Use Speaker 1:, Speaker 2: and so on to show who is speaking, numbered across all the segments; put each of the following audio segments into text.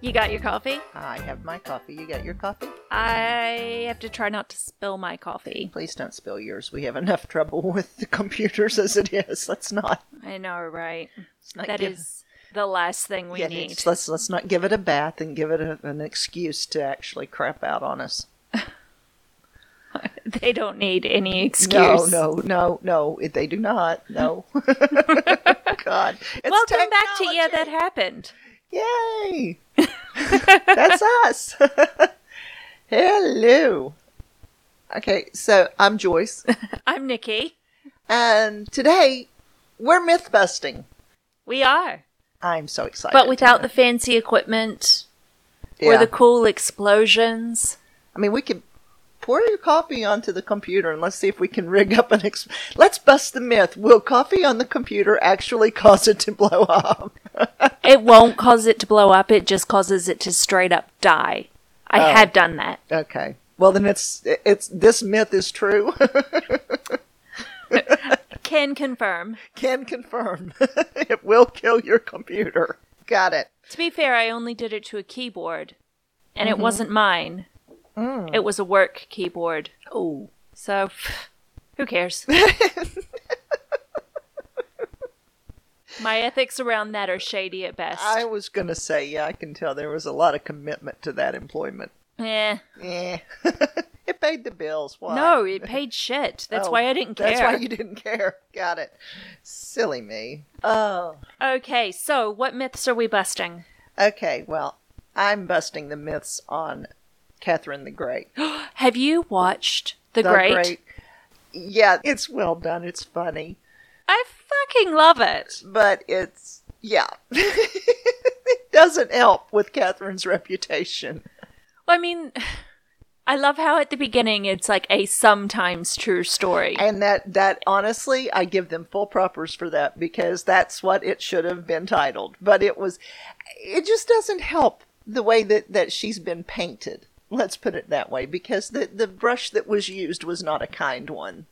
Speaker 1: You got your coffee?
Speaker 2: I have my coffee. You got your coffee?
Speaker 1: I have to try not to spill my coffee.
Speaker 2: Please don't spill yours. We have enough trouble with the computers as it is. Let's not.
Speaker 1: I know, right?
Speaker 2: Let's
Speaker 1: That
Speaker 2: give-
Speaker 1: is the last thing we
Speaker 2: yeah,
Speaker 1: need.
Speaker 2: it's- Let's let's not give it a bath and give it a, an excuse to actually crap out on us.
Speaker 1: They don't need any excuse.
Speaker 2: No, no, no, no. They do not. No. God. It's
Speaker 1: Welcome back to Yeah,
Speaker 2: technology.
Speaker 1: That Happened.
Speaker 2: Yay! That's us. Hello. Okay, so I'm Joyce,
Speaker 1: I'm Nikki.
Speaker 2: and today we're myth busting.
Speaker 1: We are.
Speaker 2: I'm so excited.
Speaker 1: But without the fancy equipment
Speaker 2: yeah.
Speaker 1: or the cool explosions.
Speaker 2: I mean, we could pour your coffee onto the computer and let's see if we can rig up an. Ex- let's bust the myth. Will coffee on the computer actually cause it to blow up?
Speaker 1: It won't cause it to blow up, it just causes it to straight up die. I
Speaker 2: Oh.
Speaker 1: have done that.
Speaker 2: okay. Well, then it's it's this myth is true.
Speaker 1: Can confirm.
Speaker 2: Can confirm it will kill your computer. Got it.
Speaker 1: To be fair, I only did it to a keyboard, and
Speaker 2: Mm-hmm.
Speaker 1: it wasn't mine.
Speaker 2: Mm.
Speaker 1: It was a work keyboard.
Speaker 2: Oh.
Speaker 1: So, who cares? My ethics around that are shady at best.
Speaker 2: I was gonna say, yeah, I can tell there was a lot of commitment to that employment.
Speaker 1: Eh.
Speaker 2: Eh. it paid the bills. Why?
Speaker 1: No, it paid shit. That's
Speaker 2: Oh,
Speaker 1: why I didn't care.
Speaker 2: That's why you didn't care. Got it. Silly me. Oh.
Speaker 1: Okay, so what myths are we busting?
Speaker 2: Okay, well, I'm busting the myths on Catherine the Great.
Speaker 1: Have you watched The, Great?
Speaker 2: Yeah, it's well done. It's funny.
Speaker 1: I fucking love it.
Speaker 2: But it's, yeah. it doesn't help with Catherine's reputation.
Speaker 1: I mean, I love how at the beginning it's like a sometimes true story.
Speaker 2: And that, that honestly, I give them full propers for that because that's what it should have been titled. But it was, it just doesn't help the way that, that she's been painted. Let's put it that way because the, the brush that was used was not a kind one.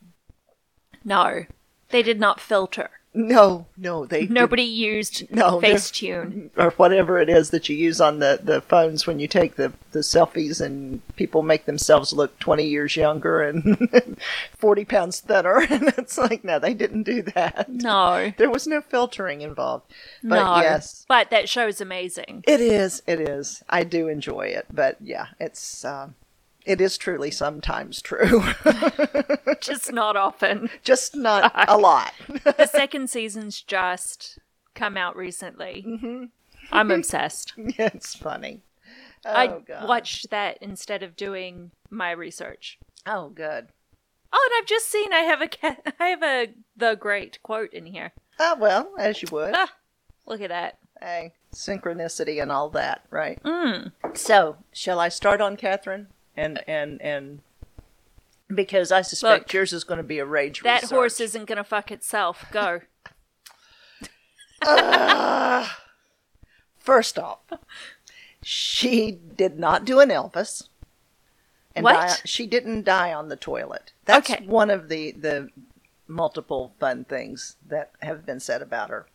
Speaker 1: No, they did not filter.
Speaker 2: No, no, they
Speaker 1: Nobody used
Speaker 2: No,
Speaker 1: Facetune.
Speaker 2: or whatever it is that you use on the, the phones when you take the, the selfies and people make themselves look 20 years younger and 40 pounds thinner. And it's like, no, they didn't do that.
Speaker 1: No,
Speaker 2: There was no filtering involved. But
Speaker 1: no.
Speaker 2: yes,
Speaker 1: But that show's amazing.
Speaker 2: it is. It is. I do enjoy it. But yeah, it's, uh, it is truly sometimes true.
Speaker 1: Just not often.
Speaker 2: Just not a lot.
Speaker 1: The second season's just come out recently.
Speaker 2: Mm-hmm.
Speaker 1: I'm obsessed.
Speaker 2: it's funny. Oh,
Speaker 1: I
Speaker 2: God.
Speaker 1: watched that instead of doing my research.
Speaker 2: Oh, good.
Speaker 1: Oh, and I've just seen I have a ca- I have a the great quote in here.
Speaker 2: Oh, well, as you would.
Speaker 1: Ah, look at that.
Speaker 2: Hey, synchronicity and all that, right?
Speaker 1: Mm.
Speaker 2: So, shall I start on Catherine? And and and because I suspect
Speaker 1: Look,
Speaker 2: yours is going to be a rage.
Speaker 1: That
Speaker 2: research.
Speaker 1: horse isn't gonna fuck itself. Go.
Speaker 2: First off, she did not do an Elvis. And
Speaker 1: What?
Speaker 2: die- she didn't die on the toilet. That's
Speaker 1: Okay.
Speaker 2: one of the the multiple fun things that have been said about her.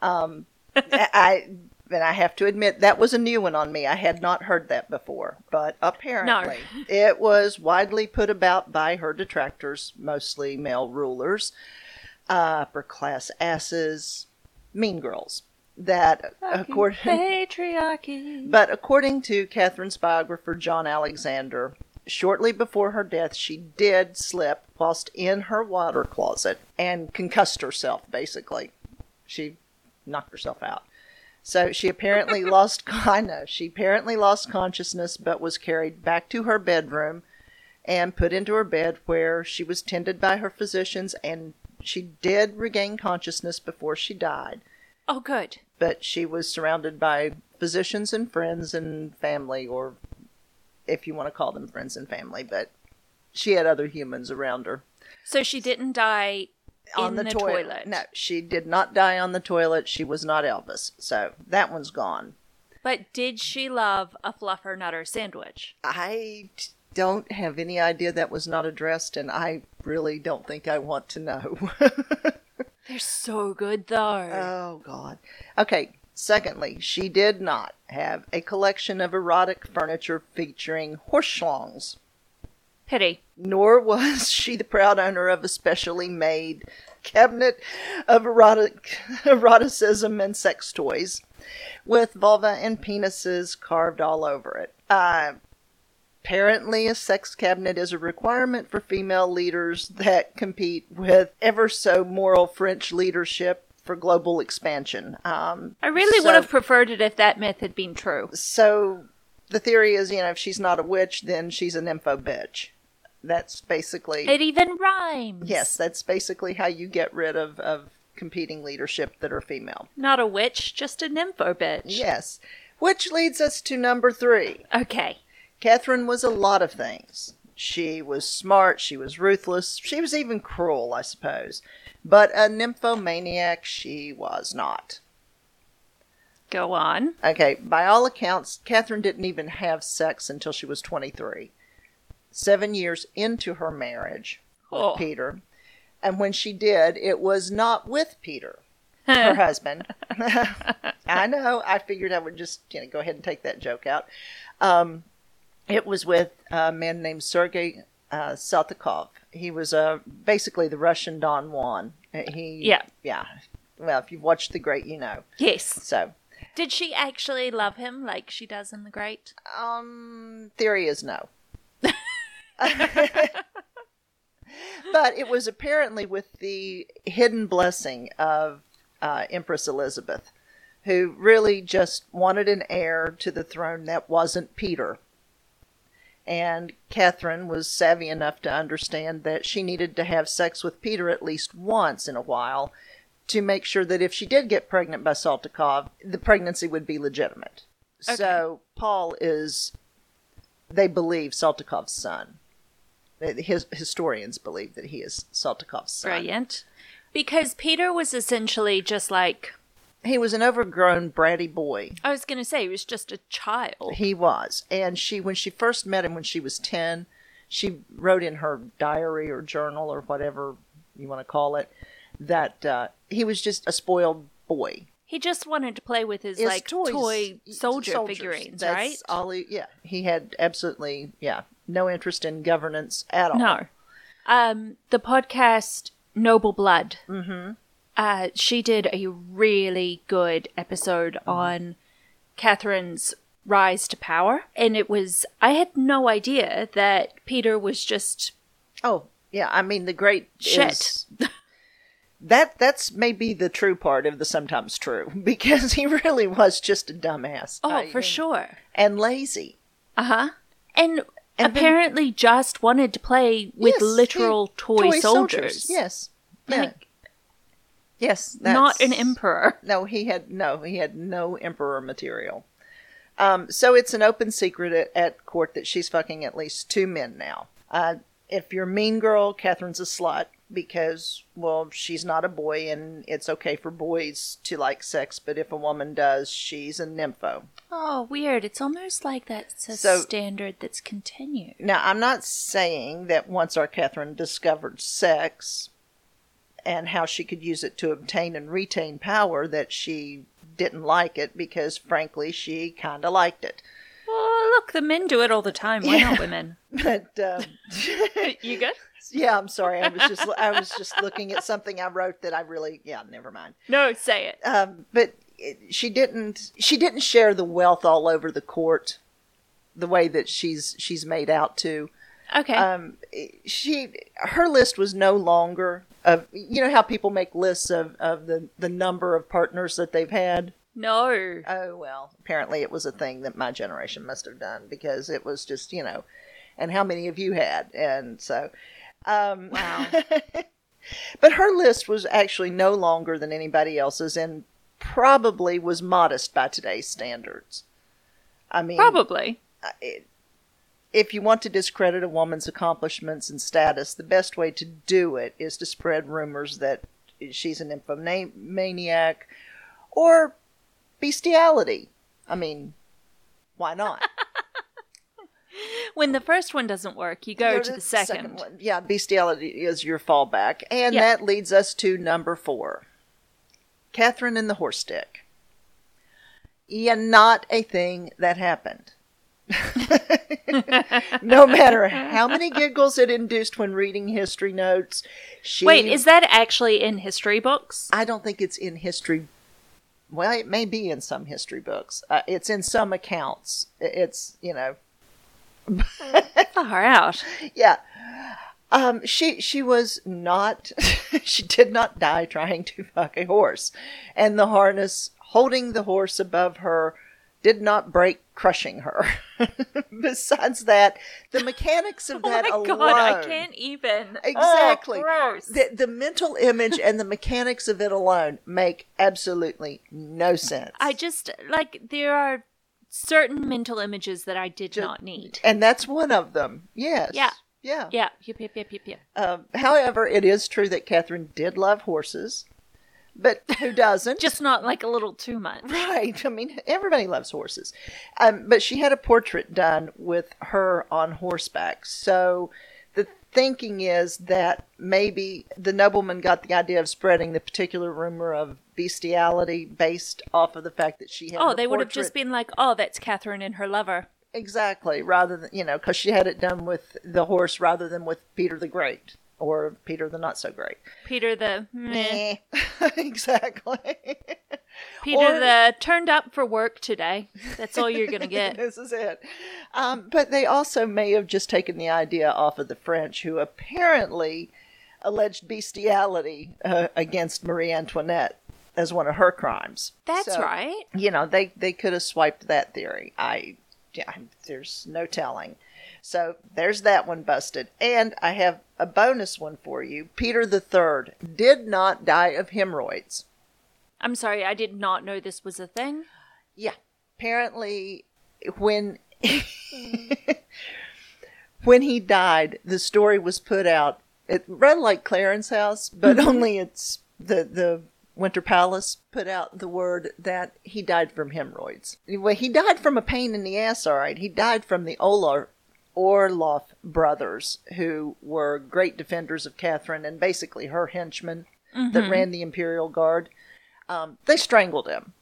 Speaker 2: Um, I and I have to admit that was a new one on me. I had not heard that before, but apparently it was widely put about by her detractors, mostly male rulers, uh, upper class asses, mean girls. That according
Speaker 1: Patriarchy.
Speaker 2: but according to Catherine's biographer, John Alexander, shortly before her death, she did slip whilst in her water closet and concussed herself, basically. She knocked herself out. So she apparently lost, I know, she apparently lost consciousness, but was carried back to her bedroom and put into her bed where she was tended by her physicians and she did regain consciousness before she died
Speaker 1: Oh, good.
Speaker 2: but she was surrounded by physicians and friends and family, or if you want to call them friends and family, but she had other humans around her.
Speaker 1: So she didn't die in the, toilet.
Speaker 2: No, she did not die on the toilet. She was not Elvis. So that one's gone.
Speaker 1: But did she love a fluffer nutter sandwich?
Speaker 2: I don't have any idea that was not addressed, and I really don't think I want to know.
Speaker 1: They're so good though.
Speaker 2: oh, God. Okay, Secondly, she did not have a collection of erotic furniture featuring horse schlongs,
Speaker 1: Pity.
Speaker 2: nor was she the proud owner of a specially made cabinet of erotic eroticism and sex toys with vulva and penises carved all over it. Uh, apparently, a sex cabinet is a requirement for female leaders that compete with ever so moral French leadership for global expansion. Um,
Speaker 1: I really
Speaker 2: so-
Speaker 1: would have preferred it if that myth had been true.
Speaker 2: so the theory is, you know, if she's not a witch, then she's an nympho bitch. That's basically
Speaker 1: It even rhymes.
Speaker 2: yes. That's basically how you get rid of of competing leadership that are female.
Speaker 1: Not a witch, just a nympho bitch.
Speaker 2: Yes, which leads us to number three.
Speaker 1: Okay.
Speaker 2: Catherine was a lot of things. She was smart. She was ruthless. She was even cruel, I suppose. But a nymphomaniac she was not.
Speaker 1: Go on.
Speaker 2: Okay, by all accounts, Catherine didn't even have sex until she was 23. Seven years into her marriage with
Speaker 1: Oh.
Speaker 2: Peter. And when she did, it was not with Peter, her husband. I know. I figured I would just you know, go ahead and take that joke out. Um, it was with a man named Sergei uh, Saltykov. He was uh, basically the Russian Don Juan. Uh, He,
Speaker 1: Yeah.
Speaker 2: Yeah. Well, if you've watched The Great, you know.
Speaker 1: Yes.
Speaker 2: So,
Speaker 1: Did she actually love him like she does in The Great?
Speaker 2: Um, theory is no. but it was apparently with the hidden blessing of uh, Empress Elizabeth, who really just wanted an heir to the throne that wasn't Peter. And Catherine was savvy enough to understand that she needed to have sex with Peter at least once in a while to make sure that if she did get pregnant by Saltykov, the pregnancy would be legitimate.
Speaker 1: Okay.
Speaker 2: So Paul is, they believe, Saltykov's son. His historians believe that he is Saltykov's son.
Speaker 1: Brilliant. Because Peter was essentially just like,
Speaker 2: He was an overgrown, bratty boy.
Speaker 1: I was going to say, he was just a child.
Speaker 2: He was. And she, when she first met him when she was 10, she wrote in her diary or journal or whatever you want to call it that uh, he was just a spoiled boy.
Speaker 1: He just wanted to play with his,
Speaker 2: His
Speaker 1: like
Speaker 2: toys-
Speaker 1: toy soldier
Speaker 2: soldiers.
Speaker 1: figurines,
Speaker 2: That's
Speaker 1: right?
Speaker 2: All he, yeah, he had absolutely yeah no interest in governance at all.
Speaker 1: No. Um, the podcast Noble Blood. Mm-hmm. Uh, she did a really good episode
Speaker 2: Mm-hmm.
Speaker 1: on Catherine's rise to power, and it was I had no idea that Peter was just
Speaker 2: Oh yeah, I mean the great
Speaker 1: Shit.
Speaker 2: is- that that's maybe the true part of the sometimes true because he really was just a dumbass.
Speaker 1: oh
Speaker 2: I
Speaker 1: for
Speaker 2: mean,
Speaker 1: sure.
Speaker 2: and lazy.
Speaker 1: Uh huh. And,
Speaker 2: And then-
Speaker 1: apparently just wanted to play with
Speaker 2: Yes,
Speaker 1: literal
Speaker 2: he-
Speaker 1: toy, soldiers.
Speaker 2: Yes. Yeah.
Speaker 1: Like,
Speaker 2: yes.
Speaker 1: not an emperor.
Speaker 2: No, he had no. He had no emperor material. Um, so it's an open secret at, at court that she's fucking at least two men now. Uh, if you're a mean girl, Catherine's a slut because, well, she's not a boy and it's okay for boys to like sex, but if a woman does, she's a nympho.
Speaker 1: Oh, weird. It's almost like that's a
Speaker 2: So-
Speaker 1: standard that's continued.
Speaker 2: Now, I'm not saying that once our Catherine discovered sex and how she could use it to obtain and retain power, that she didn't like it because, frankly, she kind of liked it.
Speaker 1: Well, look, the men do it all the time. Why not women?
Speaker 2: But um,
Speaker 1: you good?
Speaker 2: Yeah, I'm sorry. I was just I was just looking at something I wrote that I really yeah. Never mind.
Speaker 1: No, say it.
Speaker 2: Um, but it, she didn't she didn't share the wealth all over the court the way that she's she's made out to.
Speaker 1: Okay.
Speaker 2: Um, she her list was no longer of you know how people make lists of, of the the number of partners that they've had.
Speaker 1: no.
Speaker 2: Oh well, apparently it was a thing that my generation must have done because it was just you know, and how many of you had, and so. Um,
Speaker 1: Wow.
Speaker 2: but her list was actually no longer than anybody else's, and probably was modest by today's standards. I mean,
Speaker 1: Probably.
Speaker 2: it, if you want to discredit a woman's accomplishments and status, the best way to do it is to spread rumors that she's an nymphomaniac or bestiality. I mean, why not?
Speaker 1: When the first one doesn't work, you go, to the second.
Speaker 2: one. Yeah, bestiality is your fallback. And
Speaker 1: Yeah.
Speaker 2: that leads us to number four Catherine and the horse stick. Yeah, not a thing that happened. no matter how many giggles it induced when reading history notes, she.
Speaker 1: Wait, is that actually in history books?
Speaker 2: I don't think it's in history. Well, it may be in some history books. Uh, it's in some accounts. It's you know,
Speaker 1: Far out.
Speaker 2: yeah. Um, she she was not. she did not die trying to fuck a horse, and the harness holding the horse above her did not break, crushing her. Besides that, the mechanics of that
Speaker 1: oh my
Speaker 2: alone.
Speaker 1: god, I can't even.
Speaker 2: Exactly.
Speaker 1: Oh, gross.
Speaker 2: The, the mental image and the mechanics of it alone make absolutely no sense.
Speaker 1: I just like there are certain mental images that I did
Speaker 2: Ju-
Speaker 1: not need.
Speaker 2: and that's one of them. Yes.
Speaker 1: Yeah.
Speaker 2: Yeah.
Speaker 1: Yeah, yep, yep, yep, yep, yep.
Speaker 2: Um, however, it is true that Catherine did love horses, but who doesn't?
Speaker 1: Just not like a little too much.
Speaker 2: Right. I mean, everybody loves horses. Um, but she had a portrait done with her on horseback. So thinking is that maybe the nobleman got the idea of spreading the particular rumor of bestiality based off of the fact that she had.
Speaker 1: Oh, they would have just been like, "Oh, that's Catherine and her lover."
Speaker 2: Exactly. Rather than, you know, because she had it done with the horse rather than with Peter the Great or Peter the Not So Great.
Speaker 1: Peter the meh.
Speaker 2: exactly.
Speaker 1: Peter
Speaker 2: Or-
Speaker 1: the turned up for work today. That's all you're gonna get.
Speaker 2: this is it. Um, but they also may have just taken the idea off of the French, who apparently alleged bestiality uh, against Marie Antoinette as one of her crimes.
Speaker 1: That's
Speaker 2: So,
Speaker 1: right.
Speaker 2: You know, they they could have swiped that theory. I, yeah, there's no telling. So there's that one busted. And I have a bonus one for you. Peter the Third did not die of hemorrhoids.
Speaker 1: I'm sorry, I did not know this was a thing.
Speaker 2: Yeah. Apparently, when when he died, the story was put out. It read like Clarence House, but mm-hmm. only it's the the Winter Palace put out the word that he died from hemorrhoids. Well, he died from a pain in the ass. All right, he died from the Olar. Orloff brothers, who were great defenders of Catherine and basically her henchmen that mm-hmm. ran the Imperial Guard, um, they strangled him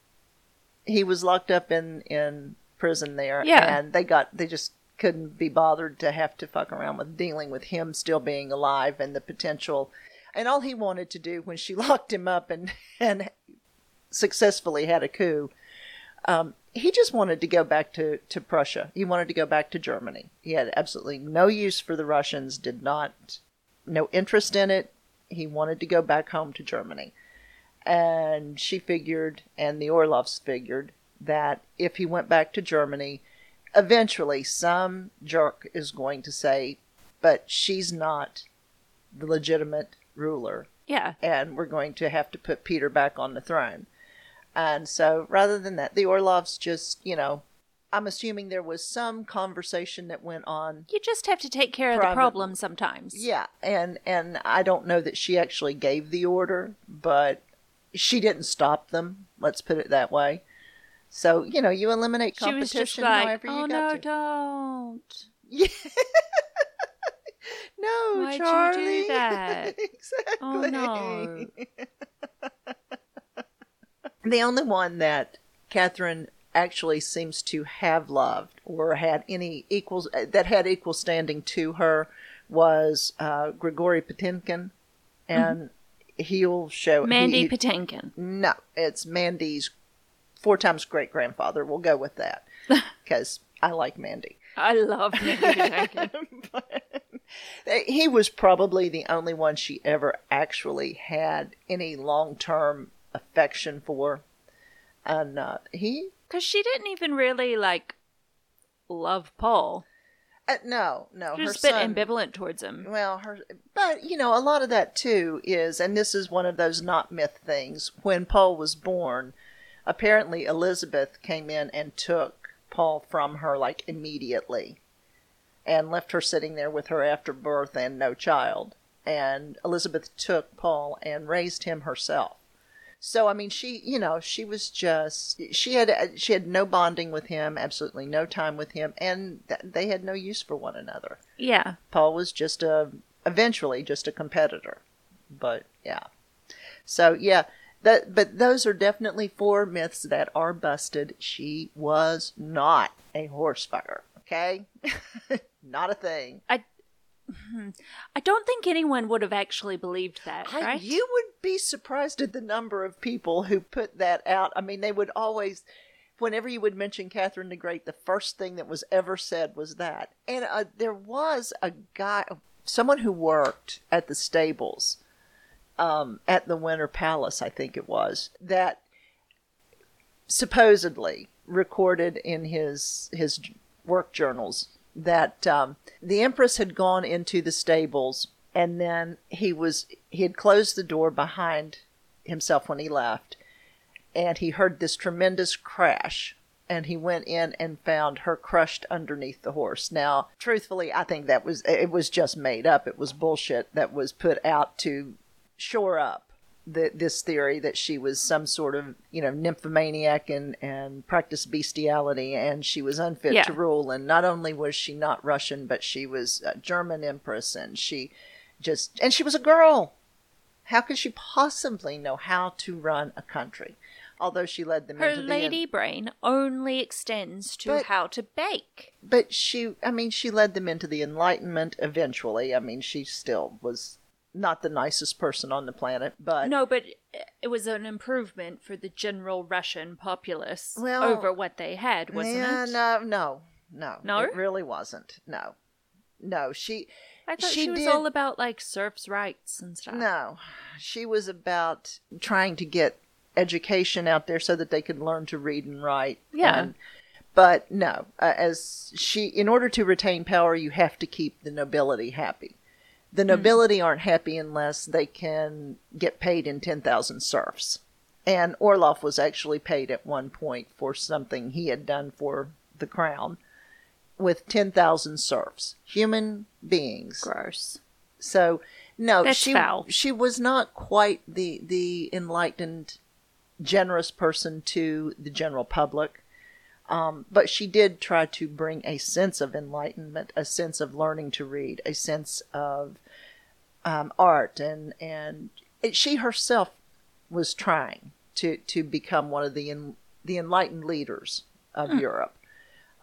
Speaker 2: he was locked up in in prison there
Speaker 1: Yeah.
Speaker 2: and they got they just couldn't be bothered to have to fuck around with dealing with him still being alive and the potential and all he wanted to do when she locked him up and and successfully had a coup um, he just wanted to go back to, to Prussia. He wanted to go back to Germany. He had absolutely no use for the Russians, did not, no interest in it. He wanted to go back home to Germany and she figured, and the Orloffs figured, that if he went back to Germany, eventually some jerk is going to say, but she's not the legitimate ruler,
Speaker 1: Yeah.
Speaker 2: and we're going to have to put Peter back on the throne. And so rather than that, the Orloffs just, you know, I'm assuming there was some conversation that went on
Speaker 1: You just have to take care of the problem sometimes.
Speaker 2: yeah, and and I don't know that she actually gave the order, but she didn't stop them. Let's put it that way. So you know, you eliminate competition.
Speaker 1: She was just like, "Oh no,
Speaker 2: to.
Speaker 1: don't."
Speaker 2: Yeah. no,
Speaker 1: Why'd you do
Speaker 2: Charlie.
Speaker 1: that?
Speaker 2: exactly.
Speaker 1: Oh no.
Speaker 2: The only one that Catherine actually seems to have loved or had any equals that had equal standing to her was uh, Grigory Potemkin, and he'll show
Speaker 1: Mandy
Speaker 2: he-
Speaker 1: Patinkin.
Speaker 2: No, it's Mandy's four times great grandfather. We'll go with that because I like Mandy.
Speaker 1: I love Mandy Patinkin.
Speaker 2: He was probably the only one she ever actually had any long term affection for. And uh, he,
Speaker 1: Because she didn't even really like love Paul.
Speaker 2: Uh, no, no,
Speaker 1: She
Speaker 2: her
Speaker 1: a bit
Speaker 2: son.
Speaker 1: ambivalent towards him.
Speaker 2: Well, her, but you know, a lot of that too is, and this is one of those not myth things. When Paul was born, apparently Elizabeth came in and took Paul from her like immediately, and left her sitting there with her after birth and no child. And Elizabeth took Paul and raised him herself. So I mean, she, you know, she was just she had uh, she had no bonding with him, absolutely no time with him, and th- they had no use for one another.
Speaker 1: Yeah.
Speaker 2: Paul was just a eventually just a competitor. But yeah. So yeah, That, but those are definitely four myths that are busted. She was not a horse fucker. Okay, not a thing.
Speaker 1: I I don't think anyone would have actually believed that,
Speaker 2: I-
Speaker 1: right?
Speaker 2: you would be surprised at the number of people who put that out. I mean, they would always, whenever you would mention Catherine the Great, the first thing that was ever said was that. And uh, there was a guy, someone who worked at the stables, um, at the Winter Palace, I think it was, that supposedly recorded in his his work journals that um, the empress had gone into the stables and then he was he had closed the door behind himself when he left and he heard this tremendous crash and he went in and found her crushed underneath the horse. Now truthfully i think that was it was just made up. It was bullshit that was put out to shore up the, this theory that she was some sort of you know nymphomaniac and and practiced bestiality and she was unfit
Speaker 1: Yeah.
Speaker 2: to rule. And not only was she not russian but she was a german empress and she just and she was a girl. How could she possibly know how to run a country? Although she led them
Speaker 1: Her
Speaker 2: into the
Speaker 1: lady brain only extends to
Speaker 2: But-
Speaker 1: how to bake.
Speaker 2: but she i mean she led them into the enlightenment eventually. I mean she still was not the nicest person on the planet but
Speaker 1: No, but it was an improvement for the general Russian populace
Speaker 2: Well,
Speaker 1: over what they had, wasn't
Speaker 2: yeah,
Speaker 1: it?
Speaker 2: no no no
Speaker 1: No?
Speaker 2: it really wasn't no no she
Speaker 1: I thought
Speaker 2: she
Speaker 1: she, was
Speaker 2: did-
Speaker 1: all about like serfs' rights and stuff.
Speaker 2: No, she was about trying to get education out there so that they could learn to read and write.
Speaker 1: Yeah.
Speaker 2: And- but no, uh, as she, in order to retain power, you have to keep the nobility happy. The mm-hmm. nobility aren't happy unless they can get paid in 10,000 serfs. And Orloff was actually paid at one point for something he had done for the crown with 10,000 serfs, human beings.
Speaker 1: Gross.
Speaker 2: So no,
Speaker 1: That's
Speaker 2: she
Speaker 1: foul.
Speaker 2: she was not quite the the enlightened, generous person to the general public. Um, but she did try to bring a sense of enlightenment, a sense of learning to read, a sense of um, art, and and it, she herself was trying to to become one of the en, the enlightened leaders of Europe.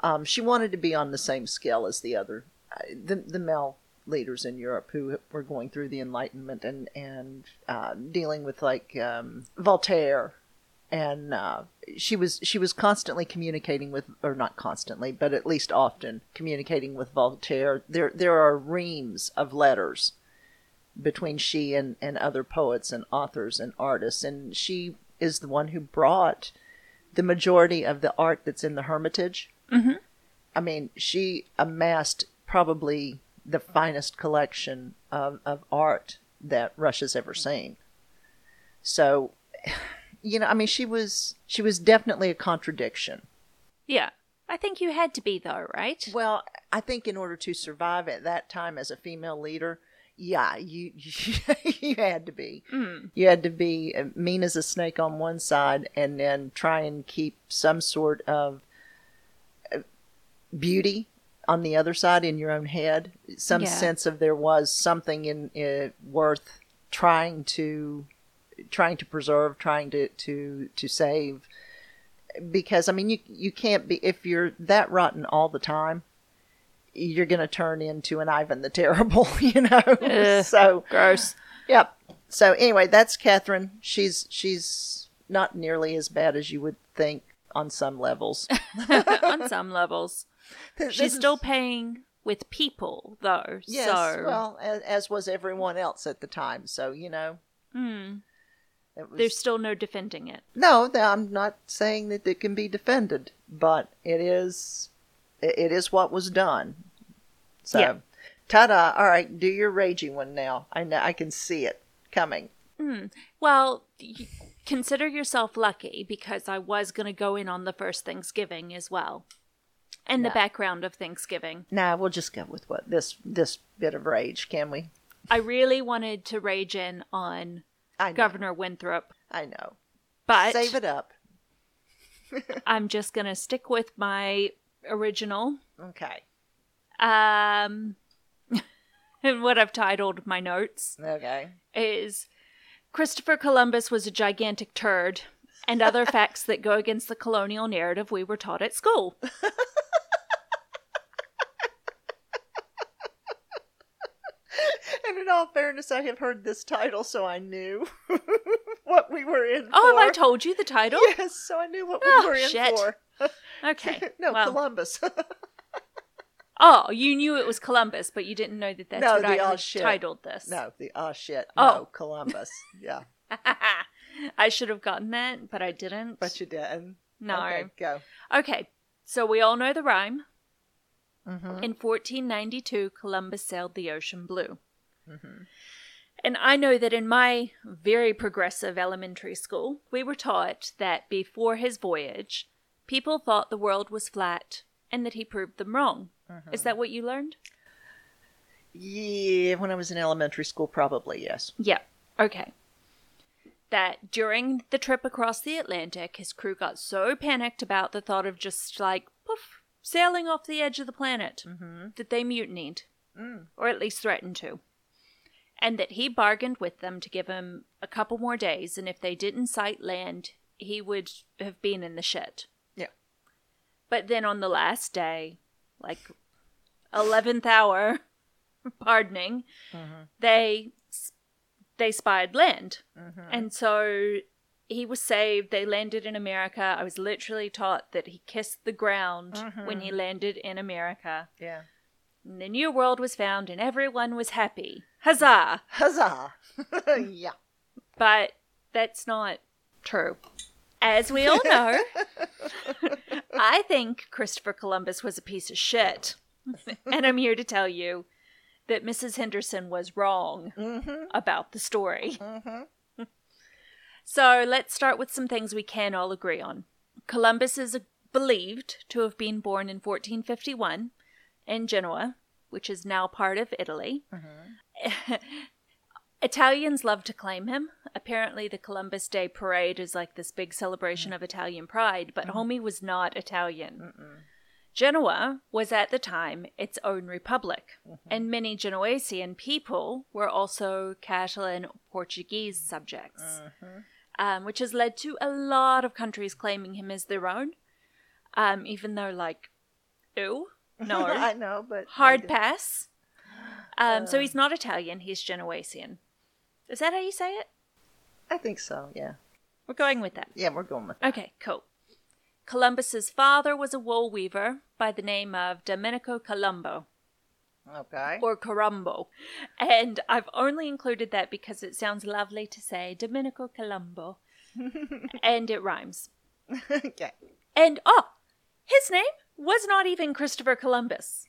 Speaker 2: Um, she wanted to be on the same scale as the other the the male leaders in Europe who were going through the Enlightenment and and uh, dealing with like um, Voltaire, and uh, she was she was constantly communicating with, or not constantly, but at least often communicating with Voltaire. There there are reams of letters between she and and other poets and authors and artists, and she is the one who brought the majority of the art that's in the Hermitage. Mm-hmm. I mean, she amassed probably the finest collection of, of art that Russia's ever seen. So, you know, I mean, she was she was definitely a contradiction.
Speaker 1: Yeah. I think you had to be though, right?
Speaker 2: Well, I think in order to survive at that time as a female leader, yeah, you you, had to be. You had to be uh, mean as a snake on one side, and then try and keep some sort of uh, beauty on the other side in your own head. Some
Speaker 1: Yeah.
Speaker 2: sense of there was something in it worth trying to trying to preserve, trying to to to save. Because I mean, you you can't be if you're that rotten all the time. You're going to turn into an Ivan the Terrible, you know.
Speaker 1: Ugh.
Speaker 2: so
Speaker 1: Gross.
Speaker 2: Yep. So anyway, that's Catherine. She's she's not nearly as bad as you would think on some levels.
Speaker 1: On some levels.
Speaker 2: This
Speaker 1: She's
Speaker 2: is-
Speaker 1: still paying with people though.
Speaker 2: yes.
Speaker 1: so
Speaker 2: Well, as, as was everyone else at the time. So you know.
Speaker 1: Hmm.
Speaker 2: Was,
Speaker 1: there's still no defending it.
Speaker 2: no. I'm not saying that it can be defended, but it is it is what was done. So,
Speaker 1: Yeah.
Speaker 2: ta-da! All right, do your raging one now. I know I can see it coming. Hmm.
Speaker 1: Well, y- consider yourself lucky because I was going to go in on the first Thanksgiving as well. And the background of Thanksgiving.
Speaker 2: Nah, we'll just go with what this this bit of rage, can we?
Speaker 1: I really wanted to rage in on
Speaker 2: I know.
Speaker 1: Governor Winthrop,
Speaker 2: I know.
Speaker 1: but
Speaker 2: Save it up.
Speaker 1: I'm just going to stick with my original.
Speaker 2: Okay.
Speaker 1: Um, and what I've titled my notes
Speaker 2: Okay.
Speaker 1: is Christopher Columbus was a gigantic turd, and other facts that go against the colonial narrative we were taught at school.
Speaker 2: And in all fairness, I have heard this title, so I knew what we were in
Speaker 1: Oh,
Speaker 2: for.
Speaker 1: have I told you the title?
Speaker 2: Yes, so I knew what we
Speaker 1: Oh,
Speaker 2: were in
Speaker 1: shit.
Speaker 2: for.
Speaker 1: Okay.
Speaker 2: no,
Speaker 1: well,
Speaker 2: Columbus.
Speaker 1: Oh, you knew it was Columbus, but you didn't know that that's
Speaker 2: No,
Speaker 1: what
Speaker 2: the
Speaker 1: I
Speaker 2: oh shit.
Speaker 1: titled this.
Speaker 2: no, the oh shit.
Speaker 1: Oh.
Speaker 2: No, Columbus. Yeah,
Speaker 1: I should have gotten that, but I didn't.
Speaker 2: but you didn't.
Speaker 1: No.
Speaker 2: Okay, go.
Speaker 1: Okay, so we all know the rhyme.
Speaker 2: Mm-hmm.
Speaker 1: In 1492, Columbus sailed the ocean blue.
Speaker 2: Mm-hmm.
Speaker 1: And I know that in my very progressive elementary school, we were taught that before his voyage, people thought the world was flat and that he proved them wrong.
Speaker 2: Mm-hmm.
Speaker 1: Is that what you learned?
Speaker 2: Yeah, when I was in elementary school, probably yes.
Speaker 1: Yeah. Okay. That during the trip across the Atlantic, his crew got so panicked about the thought of just like poof sailing off the edge of the planet that they mutinied, or at least threatened to, and that he bargained with them to give him a couple more days, and if they didn't sight land, he would have been in the shit.
Speaker 2: Yeah.
Speaker 1: But then on the last day, like eleventh hour, pardoning, mm-hmm. they they spied land, mm-hmm. and so he was saved. They landed in America. I was literally taught that he kissed the ground mm-hmm. when he landed in America.
Speaker 2: Yeah.
Speaker 1: And the new world was found, and everyone was happy. Huzzah!
Speaker 2: Huzzah! yeah.
Speaker 1: But that's not true. As we all know, I think Christopher Columbus was a piece of shit. and I'm here to tell you that Mrs. Henderson was wrong mm-hmm. about the story. Mm-hmm. so let's start with some things we can all agree on. Columbus is believed to have been born in 1451 in Genoa, which is now part of Italy. Mm-hmm. Italians love to claim him. Apparently, the Columbus Day parade is like this big celebration of mm. Italian pride, but mm-hmm. Homie was not Italian. Genoa was at the time its own republic, mm-hmm. and many Genoesian people were also Catalan Portuguese subjects, um, which has led to a lot of countries claiming him as their own, um, even though, like, ew, no,
Speaker 2: I know, but
Speaker 1: hard pass. Um, so he's not Italian, he's Genoesian. Is that how you say it?
Speaker 2: I think so. Yeah.
Speaker 1: We're going with that.
Speaker 2: Yeah, we're going with.
Speaker 1: Okay, cool. Columbus's father was a wool weaver by the name of Domenico Colombo
Speaker 2: Okay.
Speaker 1: or Carumbo. And I've only included that because it sounds lovely to say Domenico Colombo. and it rhymes.
Speaker 2: okay.
Speaker 1: And oh, his name was not even Christopher Columbus.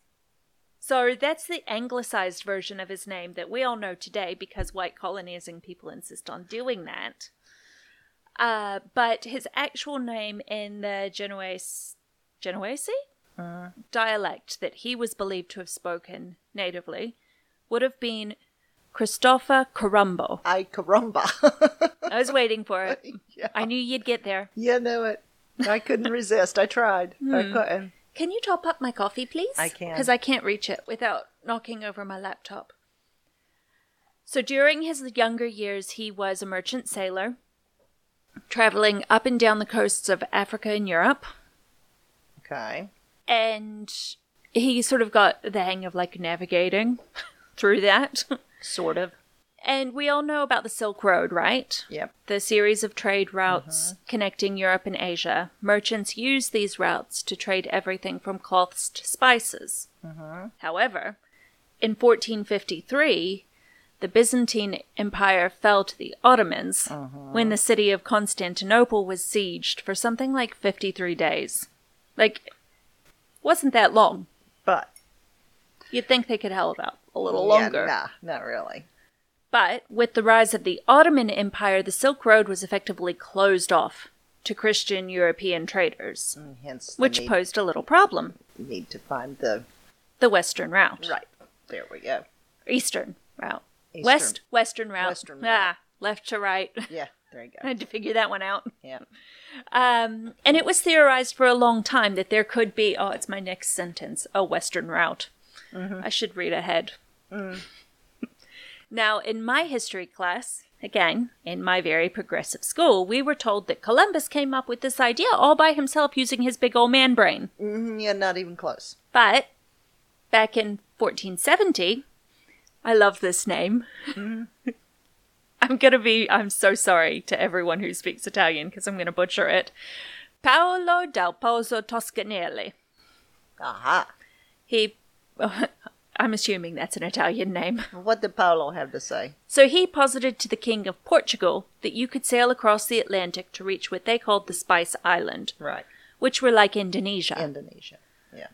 Speaker 1: So that's the anglicized version of his name that we all know today because white colonizing people insist on doing that. Uh, but his actual name in the Genoese, Genoese dialect that he was believed to have spoken natively would have been Christopher Carumbo.
Speaker 2: I carumba.
Speaker 1: I was waiting for it.
Speaker 2: yeah.
Speaker 1: I knew you'd get there.
Speaker 2: You know it. I couldn't resist. I tried. I couldn't.
Speaker 1: Can you top up my coffee, please?
Speaker 2: I can.
Speaker 1: Because I can't reach it without knocking over my laptop. So during his younger years, he was a merchant sailor, traveling up and down the coasts of Africa and Europe.
Speaker 2: Okay.
Speaker 1: And he sort of got the hang of like navigating through that.
Speaker 2: Sort of.
Speaker 1: And we all know about the Silk Road, right?
Speaker 2: Yep.
Speaker 1: the series of trade routes uh-huh. connecting Europe and Asia. Merchants used these routes to trade everything from cloths to spices. Uh-huh. However, in 1453, the Byzantine Empire fell to the Ottomans uh-huh. when the city of Constantinople was sieged for something like 53 days. Like, wasn't that long.
Speaker 2: But
Speaker 1: You'd think they could hold out a little
Speaker 2: yeah,
Speaker 1: longer.
Speaker 2: nah, not really.
Speaker 1: But with the rise of the Ottoman Empire, the Silk Road was effectively closed off to Christian European traders,
Speaker 2: And hence,
Speaker 1: which
Speaker 2: need,
Speaker 1: posed a little problem.
Speaker 2: need to find the
Speaker 1: The Western route.
Speaker 2: right. There we go.
Speaker 1: Eastern route.
Speaker 2: Eastern.
Speaker 1: West, Western route.
Speaker 2: Western route.
Speaker 1: Ah, left to right.
Speaker 2: Yeah. There you
Speaker 1: I
Speaker 2: go.
Speaker 1: had to figure that one out.
Speaker 2: Yeah.
Speaker 1: Um, and it was theorized for a long time that there could be, oh, it's my next sentence, a Western route. I should read ahead. Now, in my history class, Again, in my very progressive school, we were told that Columbus came up with this idea all by himself using his big old man brain.
Speaker 2: Mm, yeah, not even close.
Speaker 1: But back in 1470, I love this name. I'm going to be, I'm so sorry to everyone who speaks Italian because I'm going to butcher it. Paolo dal Pozzo Toscanelli.
Speaker 2: Aha.
Speaker 1: He, I'm assuming that's an Italian name.
Speaker 2: What did Paolo have to say?
Speaker 1: So he posited to the King of Portugal that you could sail across the Atlantic to reach what they called the Spice Island,
Speaker 2: Right.
Speaker 1: which were like Indonesia.
Speaker 2: Indonesia. Yeah.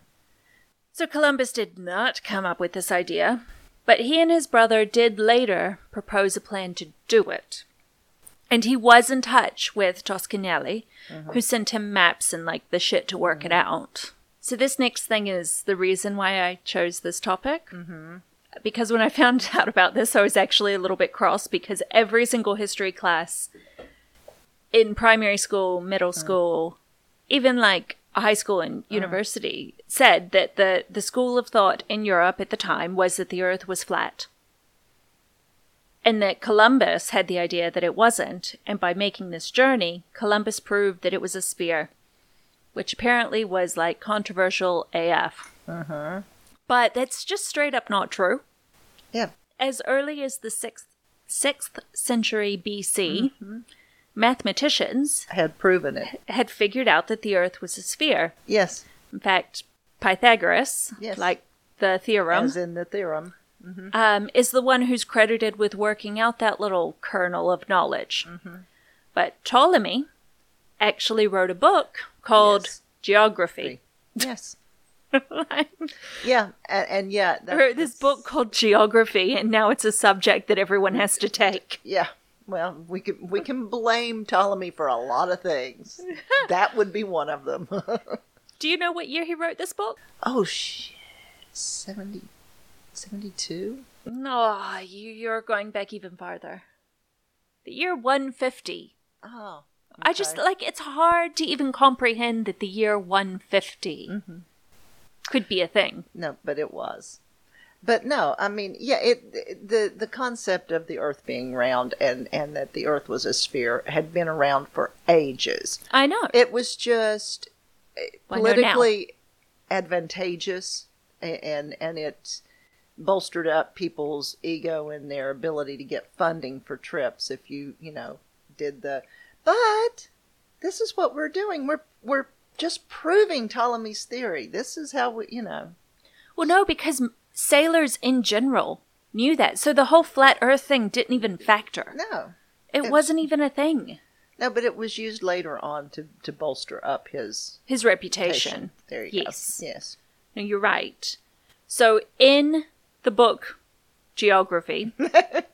Speaker 1: So Columbus did not come up with this idea, but he and his brother did later propose a plan to do it. And he was in touch with Toscanelli, who mm-hmm. sent him maps and like the shit to work it mm-hmm. out. So this next thing is the reason why I chose this topic. Mm-hmm. Because when I found out about this, I was actually a little bit cross because every single history class in primary school, middle school, even like high school and university said that the, the school of thought in Europe at the time was that the earth was flat. And that Columbus had the idea that it wasn't, and by making this journey, Columbus proved that it was a sphere, which apparently was like controversial AF.
Speaker 2: Uh-huh.
Speaker 1: But that's just straight up not true.
Speaker 2: Yeah.
Speaker 1: As early as the 6th, 6th century BC, mathematicians
Speaker 2: Had proven it.
Speaker 1: had figured out that the earth was a sphere.
Speaker 2: Yes.
Speaker 1: In fact, Pythagoras,
Speaker 2: Yes.
Speaker 1: like the theorem,
Speaker 2: As in the theorem.
Speaker 1: um, is the one who's credited with working out that little kernel of knowledge. But Ptolemy actually wrote a book called
Speaker 2: Yes.
Speaker 1: Geography.
Speaker 2: Yes.
Speaker 1: I
Speaker 2: Yeah. And, and yeah. that-
Speaker 1: wrote this book called Geography, and now it's a subject that everyone has to take.
Speaker 2: Yeah. Well, we can we can blame Ptolemy for a lot of things. that would be one of them.
Speaker 1: Do you know what year he wrote this book?
Speaker 2: oh shit. 70 72?
Speaker 1: No, you, you're going back even farther. The year 150.
Speaker 2: Oh.
Speaker 1: I just like it's hard to even comprehend that the year 150
Speaker 2: Mm-hmm.
Speaker 1: could be a thing.
Speaker 2: No, but it was. But no, I mean, yeah, it the the concept of the Earth being round and and that the Earth was a sphere had been around for ages.
Speaker 1: I know.
Speaker 2: It was just eh,
Speaker 1: Well, I know now.
Speaker 2: politically advantageous, and and it bolstered up people's ego and their ability to get funding for trips. If you you know did the, but this is what we're doing. We're we're just proving Ptolemy's theory. This is how we you know.
Speaker 1: well, no, because sailors in general knew that. So the whole flat earth thing didn't even factor.
Speaker 2: No,
Speaker 1: It wasn't even a thing.
Speaker 2: no, but it was used later on to to bolster up his
Speaker 1: His reputation.
Speaker 2: reputation. There you
Speaker 1: Yes.
Speaker 2: go. Yes.
Speaker 1: No, you're right. So in the book Geography,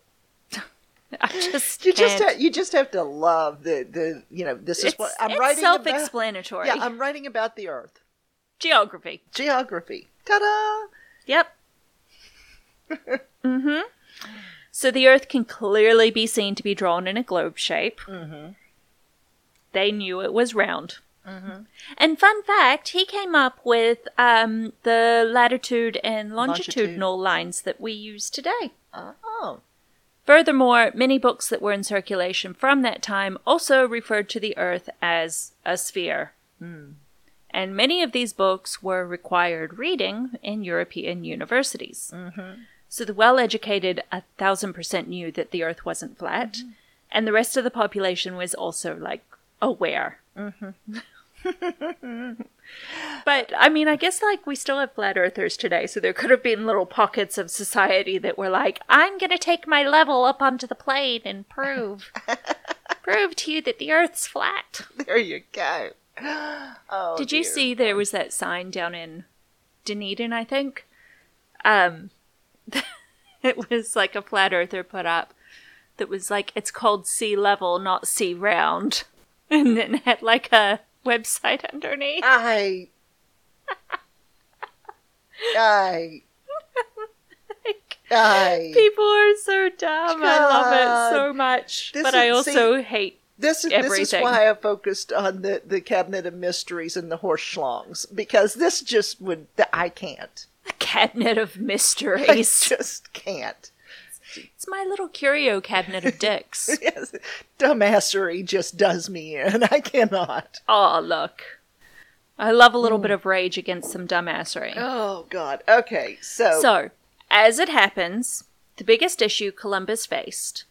Speaker 1: I just
Speaker 2: You just
Speaker 1: can't-
Speaker 2: ha- you just have to love the the you know this is
Speaker 1: it's,
Speaker 2: what I'm
Speaker 1: it's
Speaker 2: writing
Speaker 1: self-explanatory.
Speaker 2: Yeah, I'm writing about the Earth.
Speaker 1: Geography.
Speaker 2: Geography. Ta-da!
Speaker 1: Yep. mm-hmm. So the Earth can clearly be seen to be drawn in a globe shape. Mm-hmm. They knew it was round. Mm-hmm. And fun fact, he came up with um, the latitude and longitudinal lines that we use today.
Speaker 2: Oh,
Speaker 1: Furthermore, many books that were in circulation from that time also referred to the Earth as a sphere. Hmm. And many of these books were required reading in European universities. Mm-hmm. So the well educated, a thousand percent knew that the Earth wasn't flat, mm-hmm. and the rest of the population was also like aware. Mm-hmm. But I mean, I guess like we still have flat earthers today, so there could have been little pockets of society that were like, I'm going to take my level up onto the plane and prove prove to you that the earth's flat.
Speaker 2: there you go. Oh,
Speaker 1: Did you see there was that sign down in Dunedin, I think? Um it was like a flat earther put up that was like it's called sea level, not sea round. And then it had like a website underneath.
Speaker 2: I. I.
Speaker 1: Like,
Speaker 2: I.
Speaker 1: People are so dumb. I love it so much.
Speaker 2: This
Speaker 1: but I
Speaker 2: is-
Speaker 1: also hate
Speaker 2: This is this is why I focused on the the cabinet of mysteries and the horse schlongs because this just would I can't.
Speaker 1: the cabinet of Mysteries.
Speaker 2: I just can't.
Speaker 1: It's my little curio cabinet of dicks.
Speaker 2: yes, dumbassery just does me in. I cannot.
Speaker 1: oh, look. I love a little hmm. bit of rage against some dumbassery.
Speaker 2: Oh God. Okay, so,
Speaker 1: So, as it happens, the biggest issue Columbus faced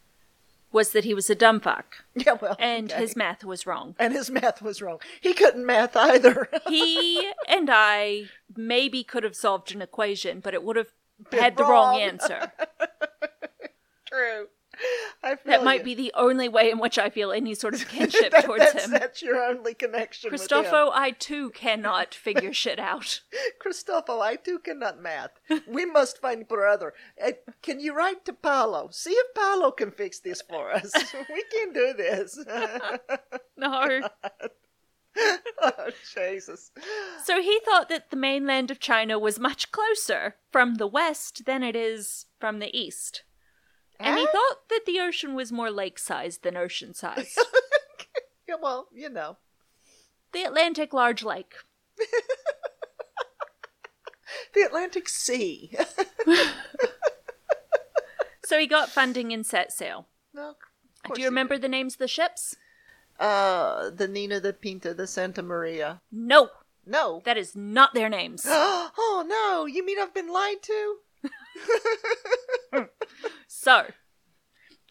Speaker 1: was that he was a dumb fuck,
Speaker 2: yeah, well,
Speaker 1: and
Speaker 2: okay.
Speaker 1: his math was wrong.
Speaker 2: and his math was wrong. He couldn't math either.
Speaker 1: He and I maybe could have solved an equation, but it would have
Speaker 2: Been
Speaker 1: had the wrong
Speaker 2: wrong.
Speaker 1: answer.
Speaker 2: True. I feel
Speaker 1: That might
Speaker 2: you.
Speaker 1: be the only way in which I feel any sort of kinship
Speaker 2: That-
Speaker 1: towards
Speaker 2: that's,
Speaker 1: him.
Speaker 2: That's your only connection. with him.
Speaker 1: Cristofo, I too cannot figure shit out.
Speaker 2: Cristofo, I too cannot math. We must find brother. Uh, can you write to Paolo? See if Paolo can fix this for us. we can do this.
Speaker 1: No.
Speaker 2: oh, Jesus.
Speaker 1: So he thought that the mainland of China was much closer from the west than it is from the east. And he thought that the ocean was more lake sized than ocean sized.
Speaker 2: Yeah, well, you know.
Speaker 1: the Atlantic large lake.
Speaker 2: The Atlantic Sea.
Speaker 1: So he got funding and set sail. Do you remember the names of the ships?
Speaker 2: Uh, the Nina, the Pinta, the Santa Maria.
Speaker 1: No,
Speaker 2: No.
Speaker 1: that is not their names.
Speaker 2: oh, no. You mean I've been lied to?
Speaker 1: So,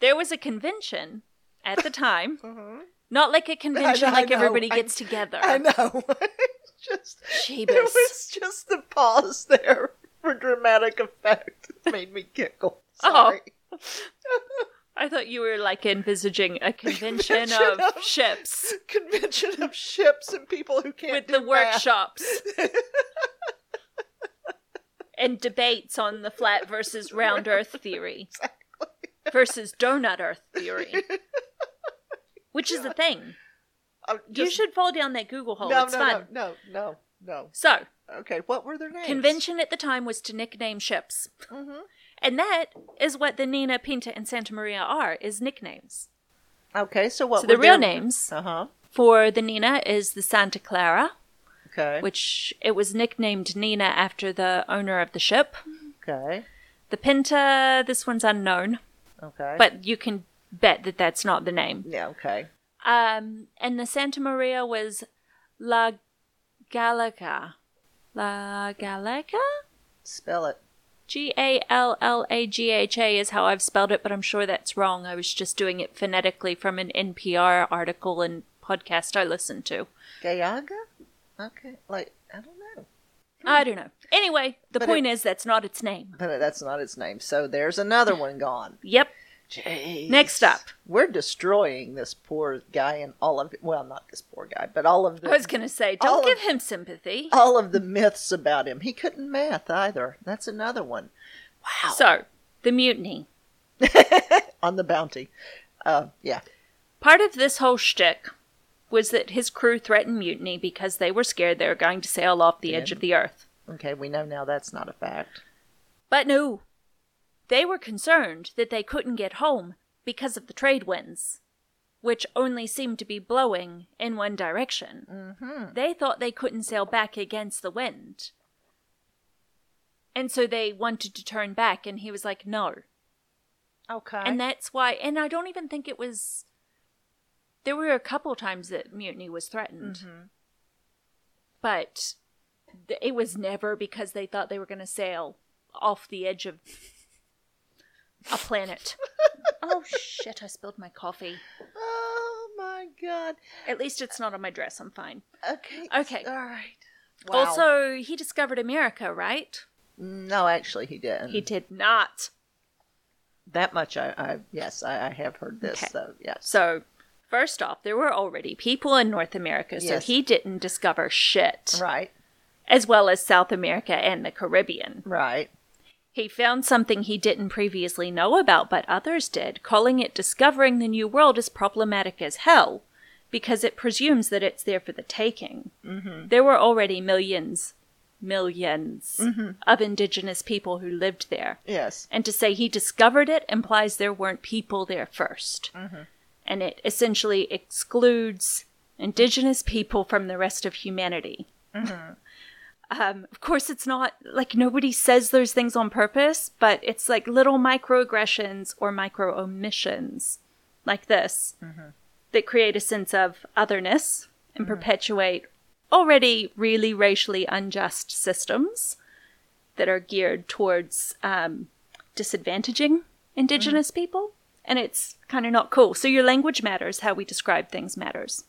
Speaker 1: there was a convention at the time. Uh-huh. Not like a convention
Speaker 2: I
Speaker 1: like
Speaker 2: know,
Speaker 1: everybody
Speaker 2: I-
Speaker 1: gets together.
Speaker 2: I know. just
Speaker 1: Jeebus.
Speaker 2: it was just the pause there for dramatic effect. It made me giggle.
Speaker 1: Oh.
Speaker 2: Sorry.
Speaker 1: I thought you were like envisaging a convention,
Speaker 2: Convention
Speaker 1: of,
Speaker 2: of-
Speaker 1: ships
Speaker 2: Convention of ships and people who can't
Speaker 1: with
Speaker 2: do
Speaker 1: the
Speaker 2: math.
Speaker 1: workshops and debates on the flat versus round earth theory versus donut earth theory. Which is the thing.
Speaker 2: I'm
Speaker 1: You should fall down that Google hole.
Speaker 2: no,
Speaker 1: it's
Speaker 2: no,
Speaker 1: fun.
Speaker 2: no, no, no, no.
Speaker 1: So,
Speaker 2: Okay, what were their names?
Speaker 1: convention at the time was to nickname ships.
Speaker 2: Mhm.
Speaker 1: And that is what the Nina, Pinta, and Santa Maria are, is nicknames.
Speaker 2: Okay, so what?
Speaker 1: So the real
Speaker 2: their-
Speaker 1: names
Speaker 2: Uh-huh.
Speaker 1: for the Nina is the Santa Clara,
Speaker 2: Okay.
Speaker 1: which it was nicknamed Nina after the owner of the ship.
Speaker 2: Okay.
Speaker 1: The Pinta, this one's unknown,
Speaker 2: Okay.
Speaker 1: but you can bet that that's not the name.
Speaker 2: yeah, okay.
Speaker 1: Um, and the Santa Maria was La Gallega. La Gallega?
Speaker 2: Spell it.
Speaker 1: G A L L A G H A is how I've spelled it, but I'm sure that's wrong. I was just doing it phonetically from an NPR article and podcast I listened to.
Speaker 2: Gayaga? Okay. Like I don't know.
Speaker 1: I don't know. Anyway, the
Speaker 2: But
Speaker 1: point is that's not its name.
Speaker 2: But that's not its name. So there's another one gone.
Speaker 1: Yep.
Speaker 2: Jeez.
Speaker 1: Next up.
Speaker 2: We're destroying this poor guy and all of well, not this poor guy, but all of the
Speaker 1: I was going to say, don't
Speaker 2: of-
Speaker 1: give him sympathy.
Speaker 2: all of the myths about him. He couldn't math either. That's another one. Wow.
Speaker 1: So, the mutiny.
Speaker 2: On the bounty. Uh, yeah.
Speaker 1: Part of this whole shtick was that his crew threatened mutiny because they were scared they were going to sail off the edge of the earth.
Speaker 2: Okay, we know now that's not a fact.
Speaker 1: But no, they were concerned that they couldn't get home because of the trade winds, which only seemed to be blowing in one direction.
Speaker 2: Mm-hmm.
Speaker 1: They thought they couldn't sail back against the wind. And so they wanted to turn back, and he was like, no.
Speaker 2: Okay.
Speaker 1: And that's why, and I don't even think it was. There were a couple times that mutiny was threatened.
Speaker 2: Mm-hmm.
Speaker 1: But th- it was never because they thought they were going to sail off the edge of a planet. oh shit, I spilled my coffee.
Speaker 2: oh my god.
Speaker 1: At least it's not on my dress, I'm fine.
Speaker 2: Okay.
Speaker 1: Okay.
Speaker 2: All right.
Speaker 1: Also, he discovered America, right?
Speaker 2: no, actually, he didn't.
Speaker 1: He did not.
Speaker 2: that much. I, I yes, I, I have heard this.
Speaker 1: Okay.
Speaker 2: So yes.
Speaker 1: So, first off, there were already people in North America, so
Speaker 2: Yes.
Speaker 1: he didn't discover shit.
Speaker 2: Right.
Speaker 1: as well as South America and the Caribbean.
Speaker 2: Right.
Speaker 1: He found something he didn't previously know about, but others did, calling it discovering the New World is problematic as hell, because it presumes that it's there for the taking. Mm-hmm. There were already millions, 1000000s of indigenous people who lived there.
Speaker 2: Yes.
Speaker 1: And to say he discovered it implies there weren't people there 1st And it essentially excludes indigenous people from the rest of humanity. Um, of course, it's not like nobody says those things on purpose, but it's like little microaggressions or micro omissions like this that create a sense of otherness and perpetuate already really racially unjust systems that are geared towards um, disadvantaging indigenous people. And it's kind of not cool. So your language matters, how we describe things matters.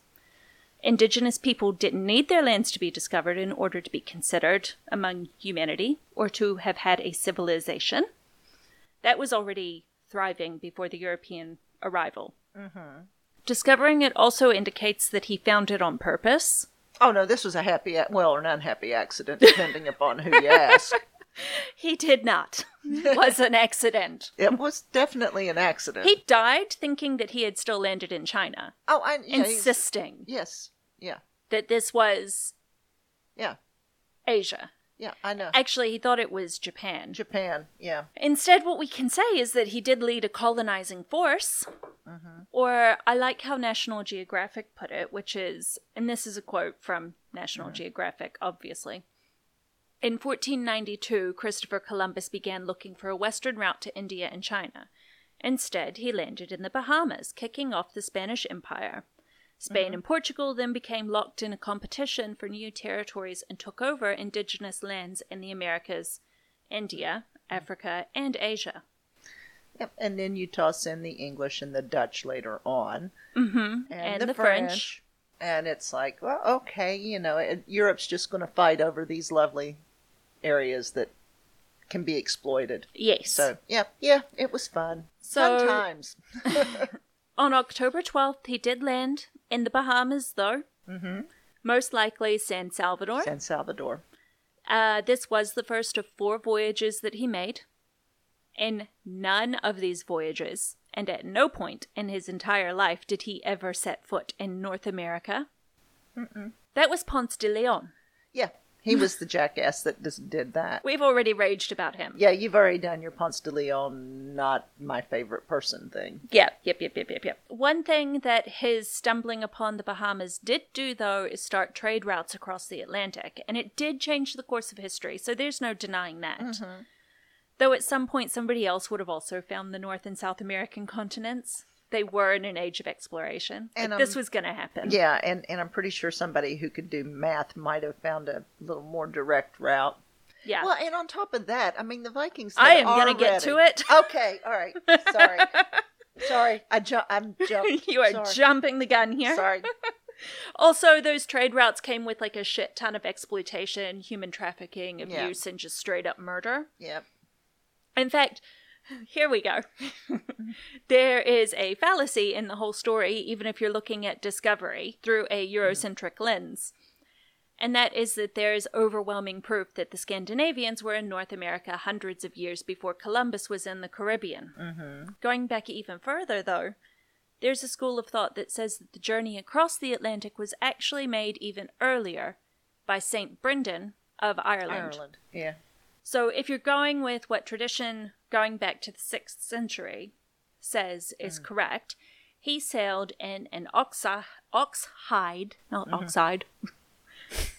Speaker 1: Indigenous people didn't need their lands to be discovered in order to be considered among humanity or to have had a civilization. That was already thriving before the European arrival. Mm-hmm. Discovering it also indicates that he found it on purpose.
Speaker 2: Oh no, this was a happy, well, or an unhappy accident, depending upon who you ask.
Speaker 1: He did not. It was an accident.
Speaker 2: It was definitely an accident.
Speaker 1: He died thinking that he had still landed in China,
Speaker 2: oh, I yeah, he's-
Speaker 1: insisting
Speaker 2: yes, yeah,
Speaker 1: that this was
Speaker 2: yeah,
Speaker 1: Asia.
Speaker 2: yeah. I know.
Speaker 1: Actually, he thought it was Japan.
Speaker 2: Japan, yeah,
Speaker 1: Instead, what we can say is that he did lead a colonizing force. Mm-hmm. Or I like how National Geographic put it, which is, and this is a quote from National mm-hmm. Geographic, obviously. In 1492, Christopher Columbus began looking for a western route to India and China. Instead, he landed in the Bahamas, kicking off the Spanish Empire. Spain and Portugal then became locked in a competition for new territories and took over indigenous lands in the Americas, India, Africa, and Asia.
Speaker 2: yep. And then you toss in the English and the Dutch later on, mm-hmm.
Speaker 1: And the French.
Speaker 2: and it's like, well, okay, you know, Europe's just going to fight over these lovely areas that can be exploited.
Speaker 1: Yes.
Speaker 2: So yeah, yeah, it was fun.
Speaker 1: So-
Speaker 2: fun times.
Speaker 1: On October 12th, he did land in the Bahamas, though. Mm-hmm. Most likely San Salvador.
Speaker 2: San Salvador.
Speaker 1: Uh, this was the first of four voyages that he made. In none of these voyages, and at no point in his entire life, did he ever set foot in North America. That was Ponce de Leon.
Speaker 2: Yeah, he was the jackass that just did that.
Speaker 1: We've already raged about him.
Speaker 2: Yeah, you've already done your Ponce de Leon, not my favorite person thing.
Speaker 1: Yep, yep, yep, yep, yep, yep. One thing that his stumbling upon the Bahamas did do, though, is start trade routes across the Atlantic, and it did change the course of history, so there's no denying that. Mm-hmm. Though at some point somebody else would have also found the North and South American continents. They were in an age of exploration.
Speaker 2: And,
Speaker 1: Like, this
Speaker 2: um,
Speaker 1: was going to happen.
Speaker 2: Yeah, and, and I'm pretty sure somebody who could do math might have found a little more direct route.
Speaker 1: Yeah.
Speaker 2: Well, and on top of that, I mean, the Vikings.
Speaker 1: I am going to get to it.
Speaker 2: Okay, all right. Sorry, sorry. I ju- I'm jumped.
Speaker 1: you are
Speaker 2: Sorry.
Speaker 1: jumping the gun here.
Speaker 2: Sorry.
Speaker 1: Also, those trade routes came with like a shit ton of exploitation, human trafficking,
Speaker 2: Yeah.
Speaker 1: abuse, and just straight up murder.
Speaker 2: Yep.
Speaker 1: In fact, here we go. there is a fallacy in the whole story, even if you're looking at discovery through a Eurocentric lens. And that is that there is overwhelming proof that the Scandinavians were in North America hundreds of years before Columbus was in the Caribbean. Mm-hmm. Going back even further, though, there's a school of thought that says that the journey across the Atlantic was actually made even earlier by St. Brendan of Ireland.
Speaker 2: Ireland. Yeah.
Speaker 1: So if you're going with what tradition going back to the 6th century says is mm. correct, he sailed in an oxa- ox hide, not mm-hmm. oxide.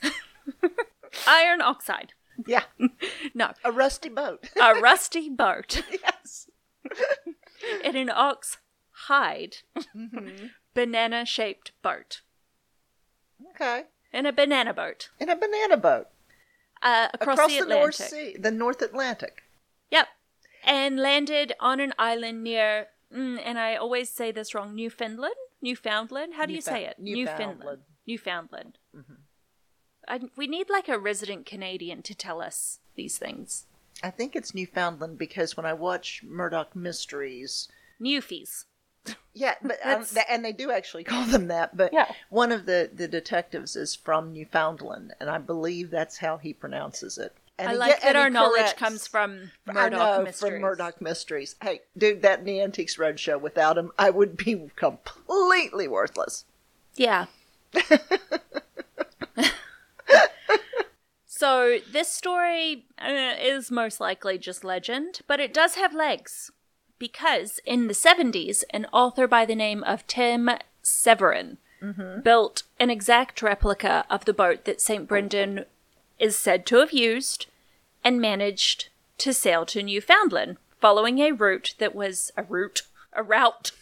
Speaker 1: Iron oxide.
Speaker 2: Yeah.
Speaker 1: No,
Speaker 2: A rusty boat.
Speaker 1: a rusty boat
Speaker 2: yes.
Speaker 1: in an ox hide mm-hmm. banana shaped boat.
Speaker 2: Okay.
Speaker 1: In a banana boat.
Speaker 2: In a banana boat
Speaker 1: Uh, across,
Speaker 2: across
Speaker 1: the
Speaker 2: the, North Sea, the North Atlantic.
Speaker 1: Yep. And landed on an island near, mm, and I always say this wrong, Newfoundland? Newfoundland? How do you say it?
Speaker 2: Newfoundland.
Speaker 1: Newfoundland. I, we need like a resident Canadian to tell us these things.
Speaker 2: I think it's Newfoundland because when I watch Murdoch Mysteries,
Speaker 1: Newfies.
Speaker 2: Yeah, but um, th- and they do actually call them that. But
Speaker 1: Yeah.
Speaker 2: one of the the detectives is from Newfoundland, and I believe that's how he pronounces it. And
Speaker 1: I like that our knowledge
Speaker 2: corrects-
Speaker 1: comes from Murdoch
Speaker 2: know
Speaker 1: Mysteries.
Speaker 2: from Murdoch Mysteries. Hey, dude, that in the Antiques Roadshow without him, I would be completely worthless.
Speaker 1: Yeah. so this story uh, is most likely just legend, but it does have legs because in the 70s, an author by the name of Tim Severin mm-hmm. built an exact replica of the boat that St. Brendan is said to have used and managed to sail to Newfoundland, following a route that was a route, a route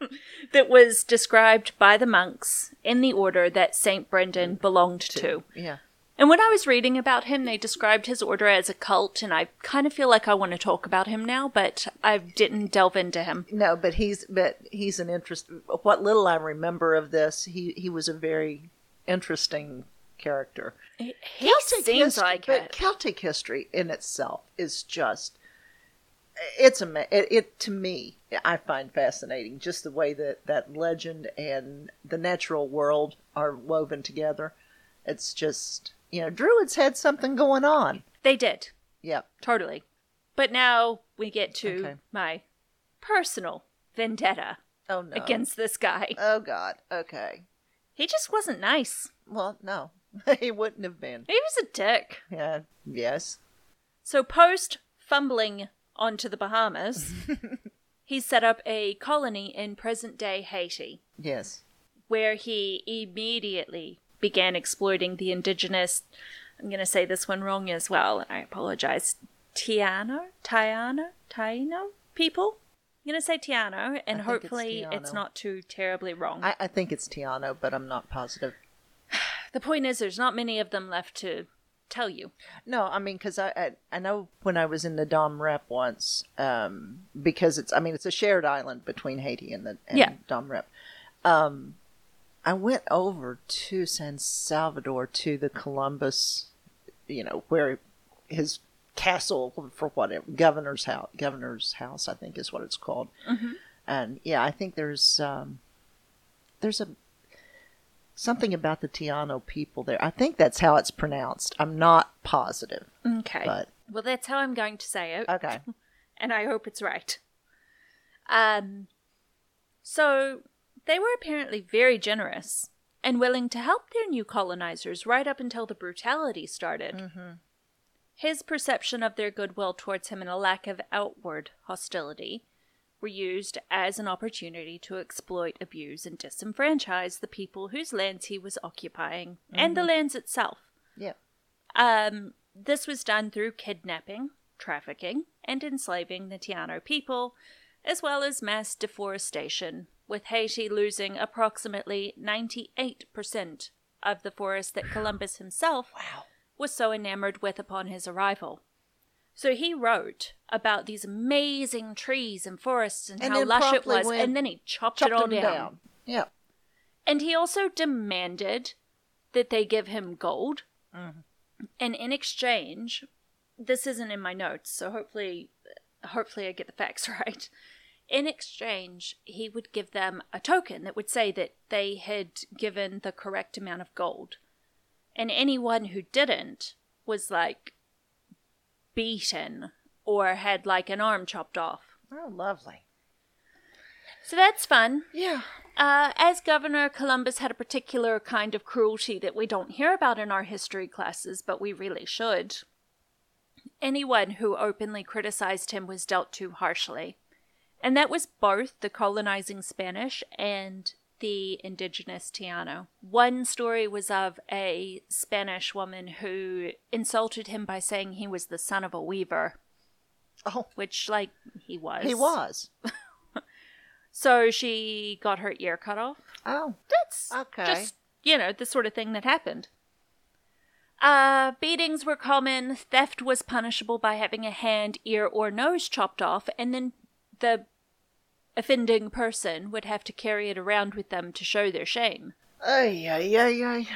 Speaker 1: that was described by the monks in the order that Saint Brendan belonged to.
Speaker 2: Yeah.
Speaker 1: And when I was reading about him, they described his order as a cult, and I kind of feel like I want to talk about him now, but I didn't delve into him.
Speaker 2: No, but he's but he's an interest. What little I remember of this, he he was a very interesting character.
Speaker 1: He seems
Speaker 2: his-
Speaker 1: like
Speaker 2: but
Speaker 1: it.
Speaker 2: Celtic history in itself is just it's a it, it to me I find fascinating just the way that that legend and the natural world are woven together. It's just you know druids had something going on.
Speaker 1: They did.
Speaker 2: Yep.
Speaker 1: Totally. But now we get to
Speaker 2: Okay.
Speaker 1: my personal vendetta
Speaker 2: Oh no.
Speaker 1: against this guy.
Speaker 2: Oh God. Okay.
Speaker 1: He just wasn't nice.
Speaker 2: Well, no, he wouldn't have been.
Speaker 1: He was a dick.
Speaker 2: Yeah. Yes.
Speaker 1: So, post fumbling onto the Bahamas, he set up a colony in present day Haiti,
Speaker 2: Yes.
Speaker 1: where he immediately began exploiting the indigenous, I'm going to say this one wrong as well, and I apologize, Tiano? Tiano? Taino people? I'm going to say Tiano, and
Speaker 2: think it's
Speaker 1: hopefully it's not too terribly wrong.
Speaker 2: I, I think it's Tiano, but I'm not positive.
Speaker 1: the point is, there's not many of them left to tell you.
Speaker 2: No, I mean, because I, I I know when I was in the Dom Rep once, um, because it's I mean it's a shared island between Haiti and the and
Speaker 1: Yeah.
Speaker 2: Dom Rep. Um, I went over to San Salvador to the Columbus, you know, where his castle for what governor's house governor's house I think is what it's called. And yeah, I think there's um, there's a something about the Tiano people there. I think that's how it's pronounced. I'm not positive.
Speaker 1: Okay.
Speaker 2: But-
Speaker 1: well, that's how I'm going to say it.
Speaker 2: Okay.
Speaker 1: and I hope it's right. Um, so they were apparently very generous and willing to help their new colonizers right up until the brutality started. His perception of their goodwill towards him and a lack of outward hostility were used as an opportunity to exploit, abuse, and disenfranchise the people whose lands he was occupying and the lands itself.
Speaker 2: Yeah.
Speaker 1: Um, this was done through kidnapping, trafficking, and enslaving the Tiano people, as well as mass deforestation, with Haiti losing approximately 98% of the forest that Columbus himself
Speaker 2: Wow.
Speaker 1: was so enamored with upon his arrival. So he wrote about these amazing trees and forests and,
Speaker 2: And
Speaker 1: how lush it was, and then he chopped,
Speaker 2: Chopped
Speaker 1: it all down.
Speaker 2: down. Yeah.
Speaker 1: And he also demanded that they give him gold. Mm-hmm. And in exchange, this isn't in my notes, so hopefully hopefully I get the facts right. In exchange, he would give them a token that would say that they had given the correct amount of gold. And anyone who didn't was like beaten or had like an arm chopped off.
Speaker 2: Oh, lovely.
Speaker 1: So that's fun.
Speaker 2: Yeah.
Speaker 1: Uh, as governor, Columbus had a particular kind of cruelty that we don't hear about in our history classes, but we really should. Anyone who openly criticized him was dealt to harshly, and that was both the colonizing Spanish and the indigenous Tiano. One story was of a Spanish woman who insulted him by saying he was the son of a weaver,
Speaker 2: Oh,
Speaker 1: which, like, he was.
Speaker 2: he was.
Speaker 1: So she got her ear cut off.
Speaker 2: Oh.
Speaker 1: That's
Speaker 2: Okay.
Speaker 1: just you know the sort of thing that happened. Uh, beatings were common. Theft was punishable by having a hand, ear, or nose chopped off, and then the offending person would have to carry it around with them to show their shame.
Speaker 2: Ay, ay, ay, ay.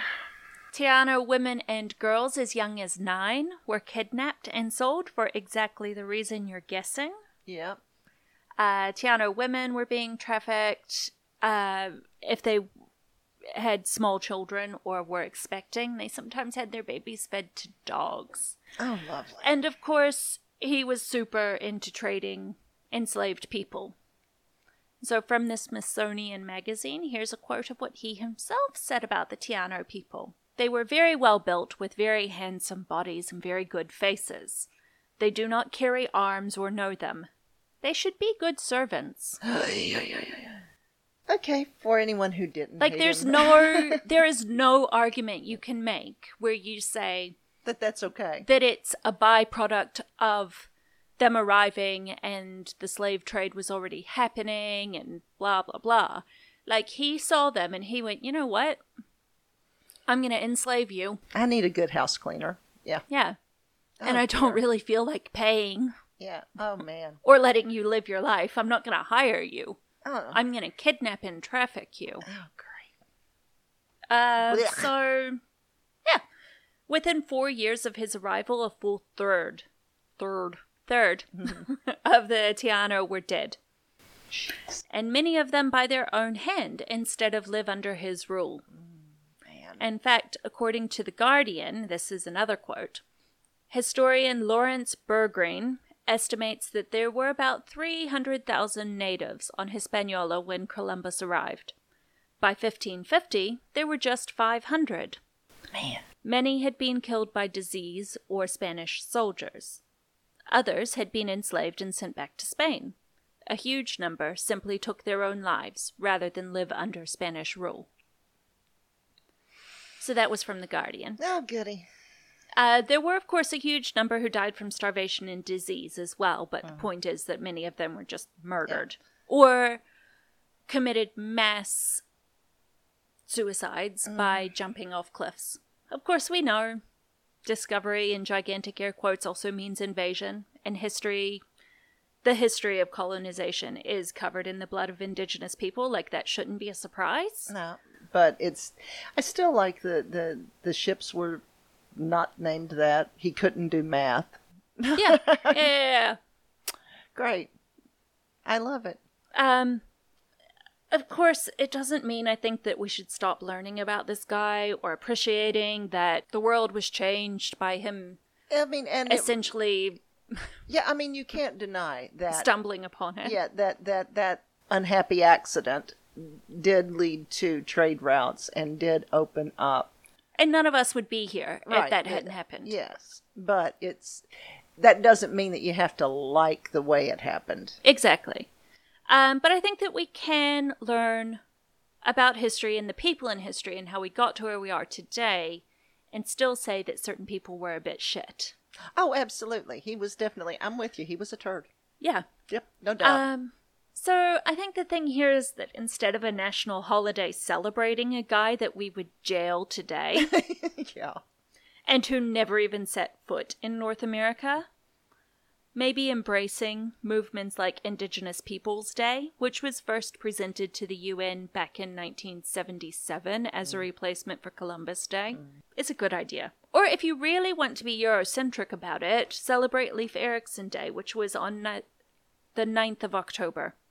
Speaker 1: Tiano women and girls as young as nine were kidnapped and sold for exactly the reason you're guessing.
Speaker 2: Yeah.
Speaker 1: uh, Tiano women were being trafficked. Uh, if they had small children or were expecting, they sometimes had their babies fed to dogs.
Speaker 2: Oh, lovely.
Speaker 1: And of course, he was super into trading enslaved people. So, from the Smithsonian Magazine, here's a quote of what he himself said about the Tiano people. They were very well built, with very handsome bodies and very good faces. They do not carry arms or know them. They should be good servants.
Speaker 2: Okay, for anyone who didn't.
Speaker 1: Like there's no there is no argument you can make where you say
Speaker 2: That that's okay.
Speaker 1: that it's a byproduct of them arriving and the slave trade was already happening and blah blah blah. Like he saw them and he went, you know what? I'm gonna enslave you.
Speaker 2: I need a good house cleaner. Yeah.
Speaker 1: Yeah. and
Speaker 2: Oh,
Speaker 1: I don't
Speaker 2: dear.
Speaker 1: really feel like paying
Speaker 2: Yeah. Oh man.
Speaker 1: or letting you live your life. I'm not gonna hire you.
Speaker 2: Oh,
Speaker 1: I'm gonna kidnap and traffic you.
Speaker 2: oh great.
Speaker 1: Uh,
Speaker 2: Blech.
Speaker 1: so, yeah. Within four years of his arrival, a full third, third, third mm-hmm. of the Tiano were dead. And many of them by their own hand instead of live under his rule.
Speaker 2: Mm, man.
Speaker 1: In fact, according to The Guardian, this is another quote historian Laurence Bergreen estimates that there were about 300,000 natives on Hispaniola when Columbus arrived. By 1550, there were just 500.
Speaker 2: Man.
Speaker 1: Many had been killed by disease or Spanish soldiers. Others had been enslaved and sent back to Spain. A huge number simply took their own lives rather than live under Spanish rule. So that was from The Guardian.
Speaker 2: Oh goody.
Speaker 1: Uh, there were, of course, a huge number who died from starvation and disease as well, but the point is that many of them were just murdered or committed mass suicides by jumping off cliffs. Of course, we know discovery in gigantic air quotes also means invasion, and history. The history of colonization is covered in the blood of indigenous people. Like, that shouldn't be a surprise.
Speaker 2: No, but it's. I still like the the the ships were not named that. He couldn't do math.
Speaker 1: Yeah. yeah.
Speaker 2: Great. I love it.
Speaker 1: Um, of course, it doesn't mean I think that we should stop learning about this guy or appreciating that the world was changed by him
Speaker 2: I mean, and it-
Speaker 1: essentially
Speaker 2: yeah, I mean, you can't deny that.
Speaker 1: stumbling upon it.
Speaker 2: Yeah, that that that unhappy accident did lead to trade routes and did open up.
Speaker 1: And none of us would be here if that hadn't happened.
Speaker 2: Yes, but it's that doesn't mean that you have to like the way it happened.
Speaker 1: Exactly. Um, but I think that we can learn about history and the people in history and how we got to where we are today and still say that certain people were a bit shit.
Speaker 2: Oh, absolutely. He was definitely. I'm with you. He was a turd.
Speaker 1: Yeah.
Speaker 2: Yep, no doubt.
Speaker 1: Um, so I think the thing here is that instead of a national holiday celebrating a guy that we would jail today
Speaker 2: yeah.
Speaker 1: and who never even set foot in North America, maybe embracing movements like Indigenous Peoples Day, which was first presented to the UN back in 1977 as a replacement for Columbus Day, is a good idea. Or if you really want to be Eurocentric about it, celebrate Leif Erikson Day, which was on ni- the 9th of October.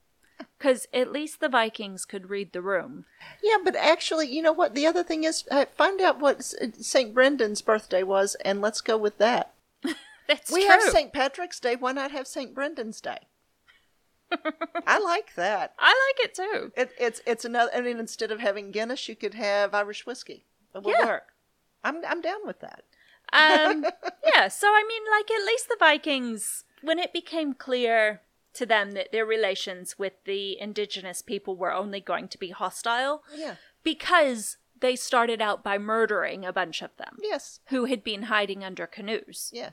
Speaker 1: Because at least the Vikings could read the room.
Speaker 2: Yeah, but actually, you know what? The other thing is, uh, find out what St. Brendan's birthday was, and let's go with that.
Speaker 1: That's
Speaker 2: we
Speaker 1: true.
Speaker 2: have St. Patrick's Day. Why not have St. Brendan's Day? I like that.
Speaker 1: I like it too.
Speaker 2: It, it's it's another. I mean, instead of having Guinness, you could have Irish whiskey. It would
Speaker 1: Yeah.
Speaker 2: work. I'm I'm down with that.
Speaker 1: Um, yeah, so I mean, like, at least the Vikings, when it became clear to them that their relations with the indigenous people were only going to be hostile,
Speaker 2: Yeah.
Speaker 1: because they started out by murdering a bunch of them
Speaker 2: Yes.
Speaker 1: who had been hiding under canoes
Speaker 2: Yeah.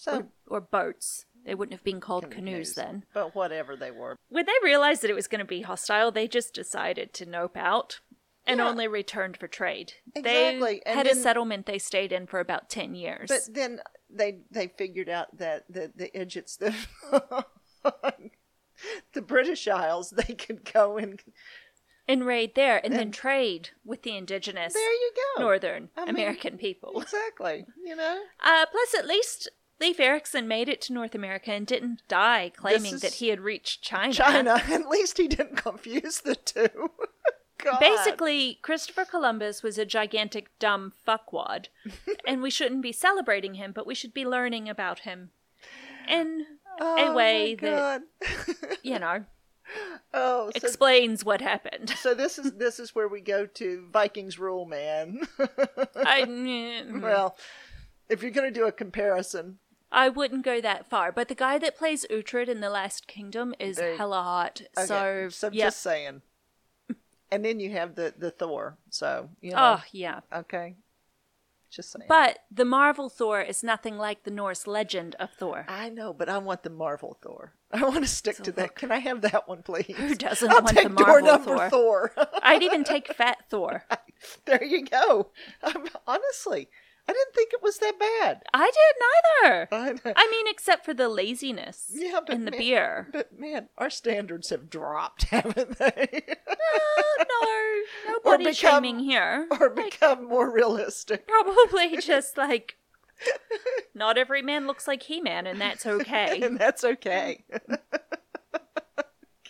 Speaker 2: So
Speaker 1: or boats. They wouldn't have been called canoes then.
Speaker 2: but whatever they were.
Speaker 1: When they realized that it was going to be hostile, they just decided to nope out and
Speaker 2: Yeah.
Speaker 1: only returned for trade.
Speaker 2: Exactly,
Speaker 1: They
Speaker 2: and
Speaker 1: had a settlement they stayed in for about 10 years.
Speaker 2: But then they they figured out that the the idiots the the British Isles they could go and
Speaker 1: and raid there and then trade with the indigenous
Speaker 2: there you go.
Speaker 1: northern
Speaker 2: I mean,
Speaker 1: American people.
Speaker 2: Exactly. You know.
Speaker 1: Uh, plus, at least Leif Erikson made it to North America and didn't die claiming that he had reached China.
Speaker 2: China. At least he didn't confuse the two. God.
Speaker 1: Basically, Christopher Columbus was a gigantic dumb fuckwad, and we shouldn't be celebrating him, but we should be learning about him in
Speaker 2: oh,
Speaker 1: a way that you know
Speaker 2: oh, so,
Speaker 1: explains what happened.
Speaker 2: so this is this is where we go to Vikings rule, man.
Speaker 1: I, mm,
Speaker 2: well, if you're going to do a comparison,
Speaker 1: I wouldn't go that far, but the guy that plays Uhtred in The Last Kingdom is hella hot.
Speaker 2: okay,
Speaker 1: So,
Speaker 2: so
Speaker 1: yep.
Speaker 2: just saying. And then you have the the Thor. So you know,
Speaker 1: oh yeah,
Speaker 2: okay. Just saying.
Speaker 1: But the Marvel Thor is nothing like the Norse legend of Thor.
Speaker 2: I know, but I want the Marvel Thor. I want to stick to that. Can I have that one, please?
Speaker 1: Who doesn't
Speaker 2: I'll
Speaker 1: want
Speaker 2: take
Speaker 1: the
Speaker 2: door
Speaker 1: Marvel
Speaker 2: number
Speaker 1: Thor?
Speaker 2: Thor.
Speaker 1: I'd even take Fat Thor.
Speaker 2: there you go. Um, honestly, I didn't think it was that bad.
Speaker 1: I did neither.
Speaker 2: I.
Speaker 1: I mean, except for the laziness
Speaker 2: Yeah,
Speaker 1: and the
Speaker 2: man-
Speaker 1: beer.
Speaker 2: But man, our standards have dropped, haven't they?
Speaker 1: Uh, no, nobody
Speaker 2: become-
Speaker 1: shaming here.
Speaker 2: or become more realistic.
Speaker 1: Probably just like not every man looks like He Man, and that's okay.
Speaker 2: and that's okay.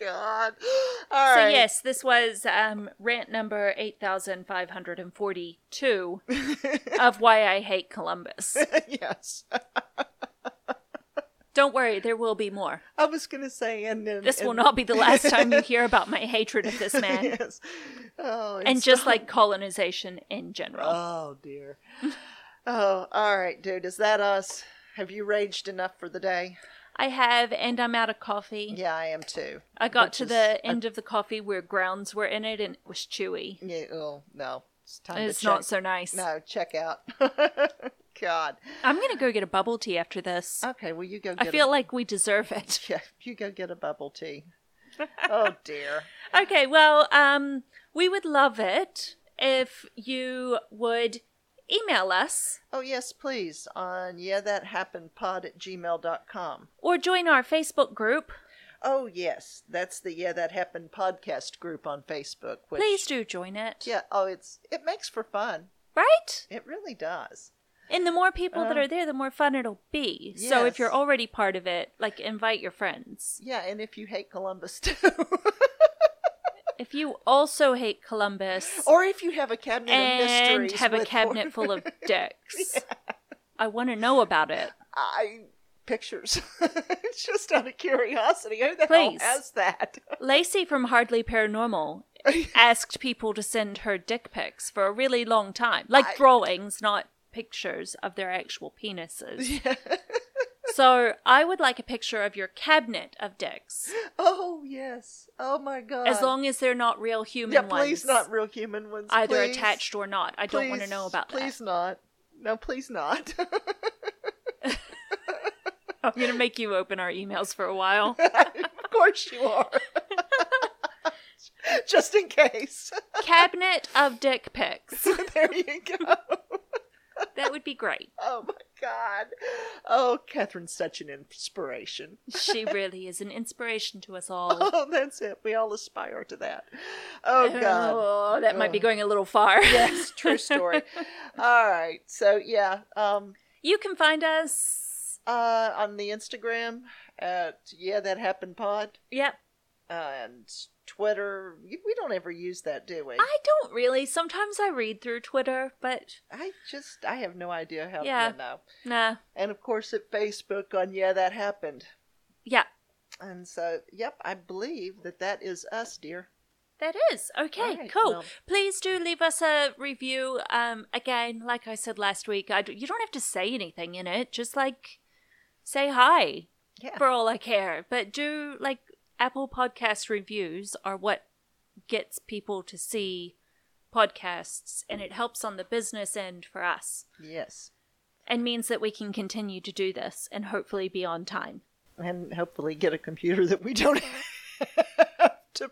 Speaker 2: God. All
Speaker 1: so
Speaker 2: right.
Speaker 1: yes, this was um, rant number eight thousand five hundred and forty-two of why I hate Columbus.
Speaker 2: yes.
Speaker 1: Don't worry, there will be more.
Speaker 2: I was gonna say, and then
Speaker 1: This will not be the last time you hear about my hatred of this man,
Speaker 2: yes. Oh,
Speaker 1: and just
Speaker 2: so-
Speaker 1: like colonization in general.
Speaker 2: Oh dear. oh, all right, dude. Is that us? Have you raged enough for the day?
Speaker 1: I have, and I'm out of coffee.
Speaker 2: Yeah, I am too.
Speaker 1: I got
Speaker 2: Which
Speaker 1: to
Speaker 2: is-
Speaker 1: the end of the coffee where grounds were in it, and it was chewy.
Speaker 2: Yeah. Oh no. It's time
Speaker 1: It's
Speaker 2: to check.
Speaker 1: not so nice.
Speaker 2: No, check out. God.
Speaker 1: I'm gonna go get a bubble tea after this.
Speaker 2: Okay. Well, you go.
Speaker 1: I
Speaker 2: Get
Speaker 1: feel like we deserve it.
Speaker 2: yeah. You go get a bubble tea. oh dear.
Speaker 1: Okay, well, um, we would love it if you would email us
Speaker 2: Oh yes, please. On yeah, that happened. Pod at gmail.com.
Speaker 1: or join our Facebook group.
Speaker 2: Oh yes, that's the yeah that happened podcast group on Facebook. Which,
Speaker 1: Please do join it.
Speaker 2: Yeah. Oh, it's it makes for fun.
Speaker 1: Right?
Speaker 2: It really does.
Speaker 1: And the more people that
Speaker 2: Uh,
Speaker 1: are there, the more fun it'll be. So if you're already part of it, like invite your friends.
Speaker 2: Yeah, and if you hate Columbus too,
Speaker 1: If you also hate Columbus
Speaker 2: or if you have a cabinet of mysteries and
Speaker 1: have a cabinet full of dicks, I want to know about it.
Speaker 2: I pictures. it's just out of curiosity. Who the
Speaker 1: Please.
Speaker 2: hell has that?
Speaker 1: Lacey from Hardly Paranormal asked people to send her dick pics for a really long time. Like
Speaker 2: I-
Speaker 1: drawings, not pictures of their actual penises. So I would like a picture of your cabinet of dicks.
Speaker 2: oh yes. Oh my god.
Speaker 1: As long as they're not real human
Speaker 2: yeah,
Speaker 1: ones.
Speaker 2: please not real human ones.
Speaker 1: Either
Speaker 2: please.
Speaker 1: attached or not. I don't want to know about
Speaker 2: Please
Speaker 1: that.
Speaker 2: Please not. No, please not.
Speaker 1: I'm going to make you open our emails for a while.
Speaker 2: of course you are. Just in case.
Speaker 1: cabinet of dick pics.
Speaker 2: there you go.
Speaker 1: That would be great.
Speaker 2: Oh my god. Oh, Catherine's such an inspiration.
Speaker 1: She really is an inspiration to us all.
Speaker 2: Oh, that's it. We all aspire to that. Oh god.
Speaker 1: Oh, that might be going a little far.
Speaker 2: Yes, true story. all right. So yeah, um
Speaker 1: You can find us.
Speaker 2: uh on the Instagram at yeah that happened pod
Speaker 1: Yep.
Speaker 2: and Twitter. We don't ever use that, do we?
Speaker 1: I don't really. Sometimes I read through Twitter, but
Speaker 2: I just I have no idea how
Speaker 1: Yeah.
Speaker 2: to know.
Speaker 1: nah.
Speaker 2: And of course at Facebook on yeah that happened.
Speaker 1: Yeah,
Speaker 2: And so yep, I believe that that is us, dear.
Speaker 1: that is. Okay,
Speaker 2: right,
Speaker 1: cool.
Speaker 2: well-
Speaker 1: Please do leave us a review. Um, again, like I said last week, I d- you don't have to say anything in it. Just like say hi
Speaker 2: Yeah.
Speaker 1: for all I care. But do like Apple Podcast reviews are what gets people to see podcasts, and it helps on the business end for us,
Speaker 2: Yes.
Speaker 1: and means that we can continue to do this and hopefully be on time.
Speaker 2: And hopefully get a computer that we don't have to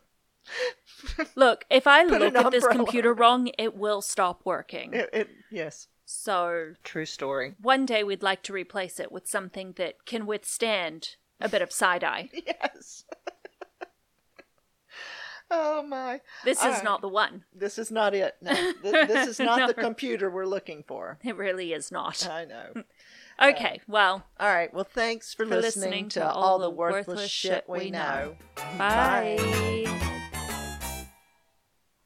Speaker 1: Look, if I look at this computer wrong, it will stop working.
Speaker 2: it, it yes.
Speaker 1: So
Speaker 2: True story.
Speaker 1: one day we'd like to replace it with something that can withstand a bit of side eye.
Speaker 2: Yes. Oh my.
Speaker 1: This
Speaker 2: All
Speaker 1: is
Speaker 2: right.
Speaker 1: not the one.
Speaker 2: This is not it. No. Th- this is not
Speaker 1: No.
Speaker 2: the computer we're looking for.
Speaker 1: It really is not.
Speaker 2: I know.
Speaker 1: Okay, uh, well,
Speaker 2: All right. Well, thanks for,
Speaker 1: For
Speaker 2: listening, to, all the worthless, shit we know.
Speaker 1: Bye.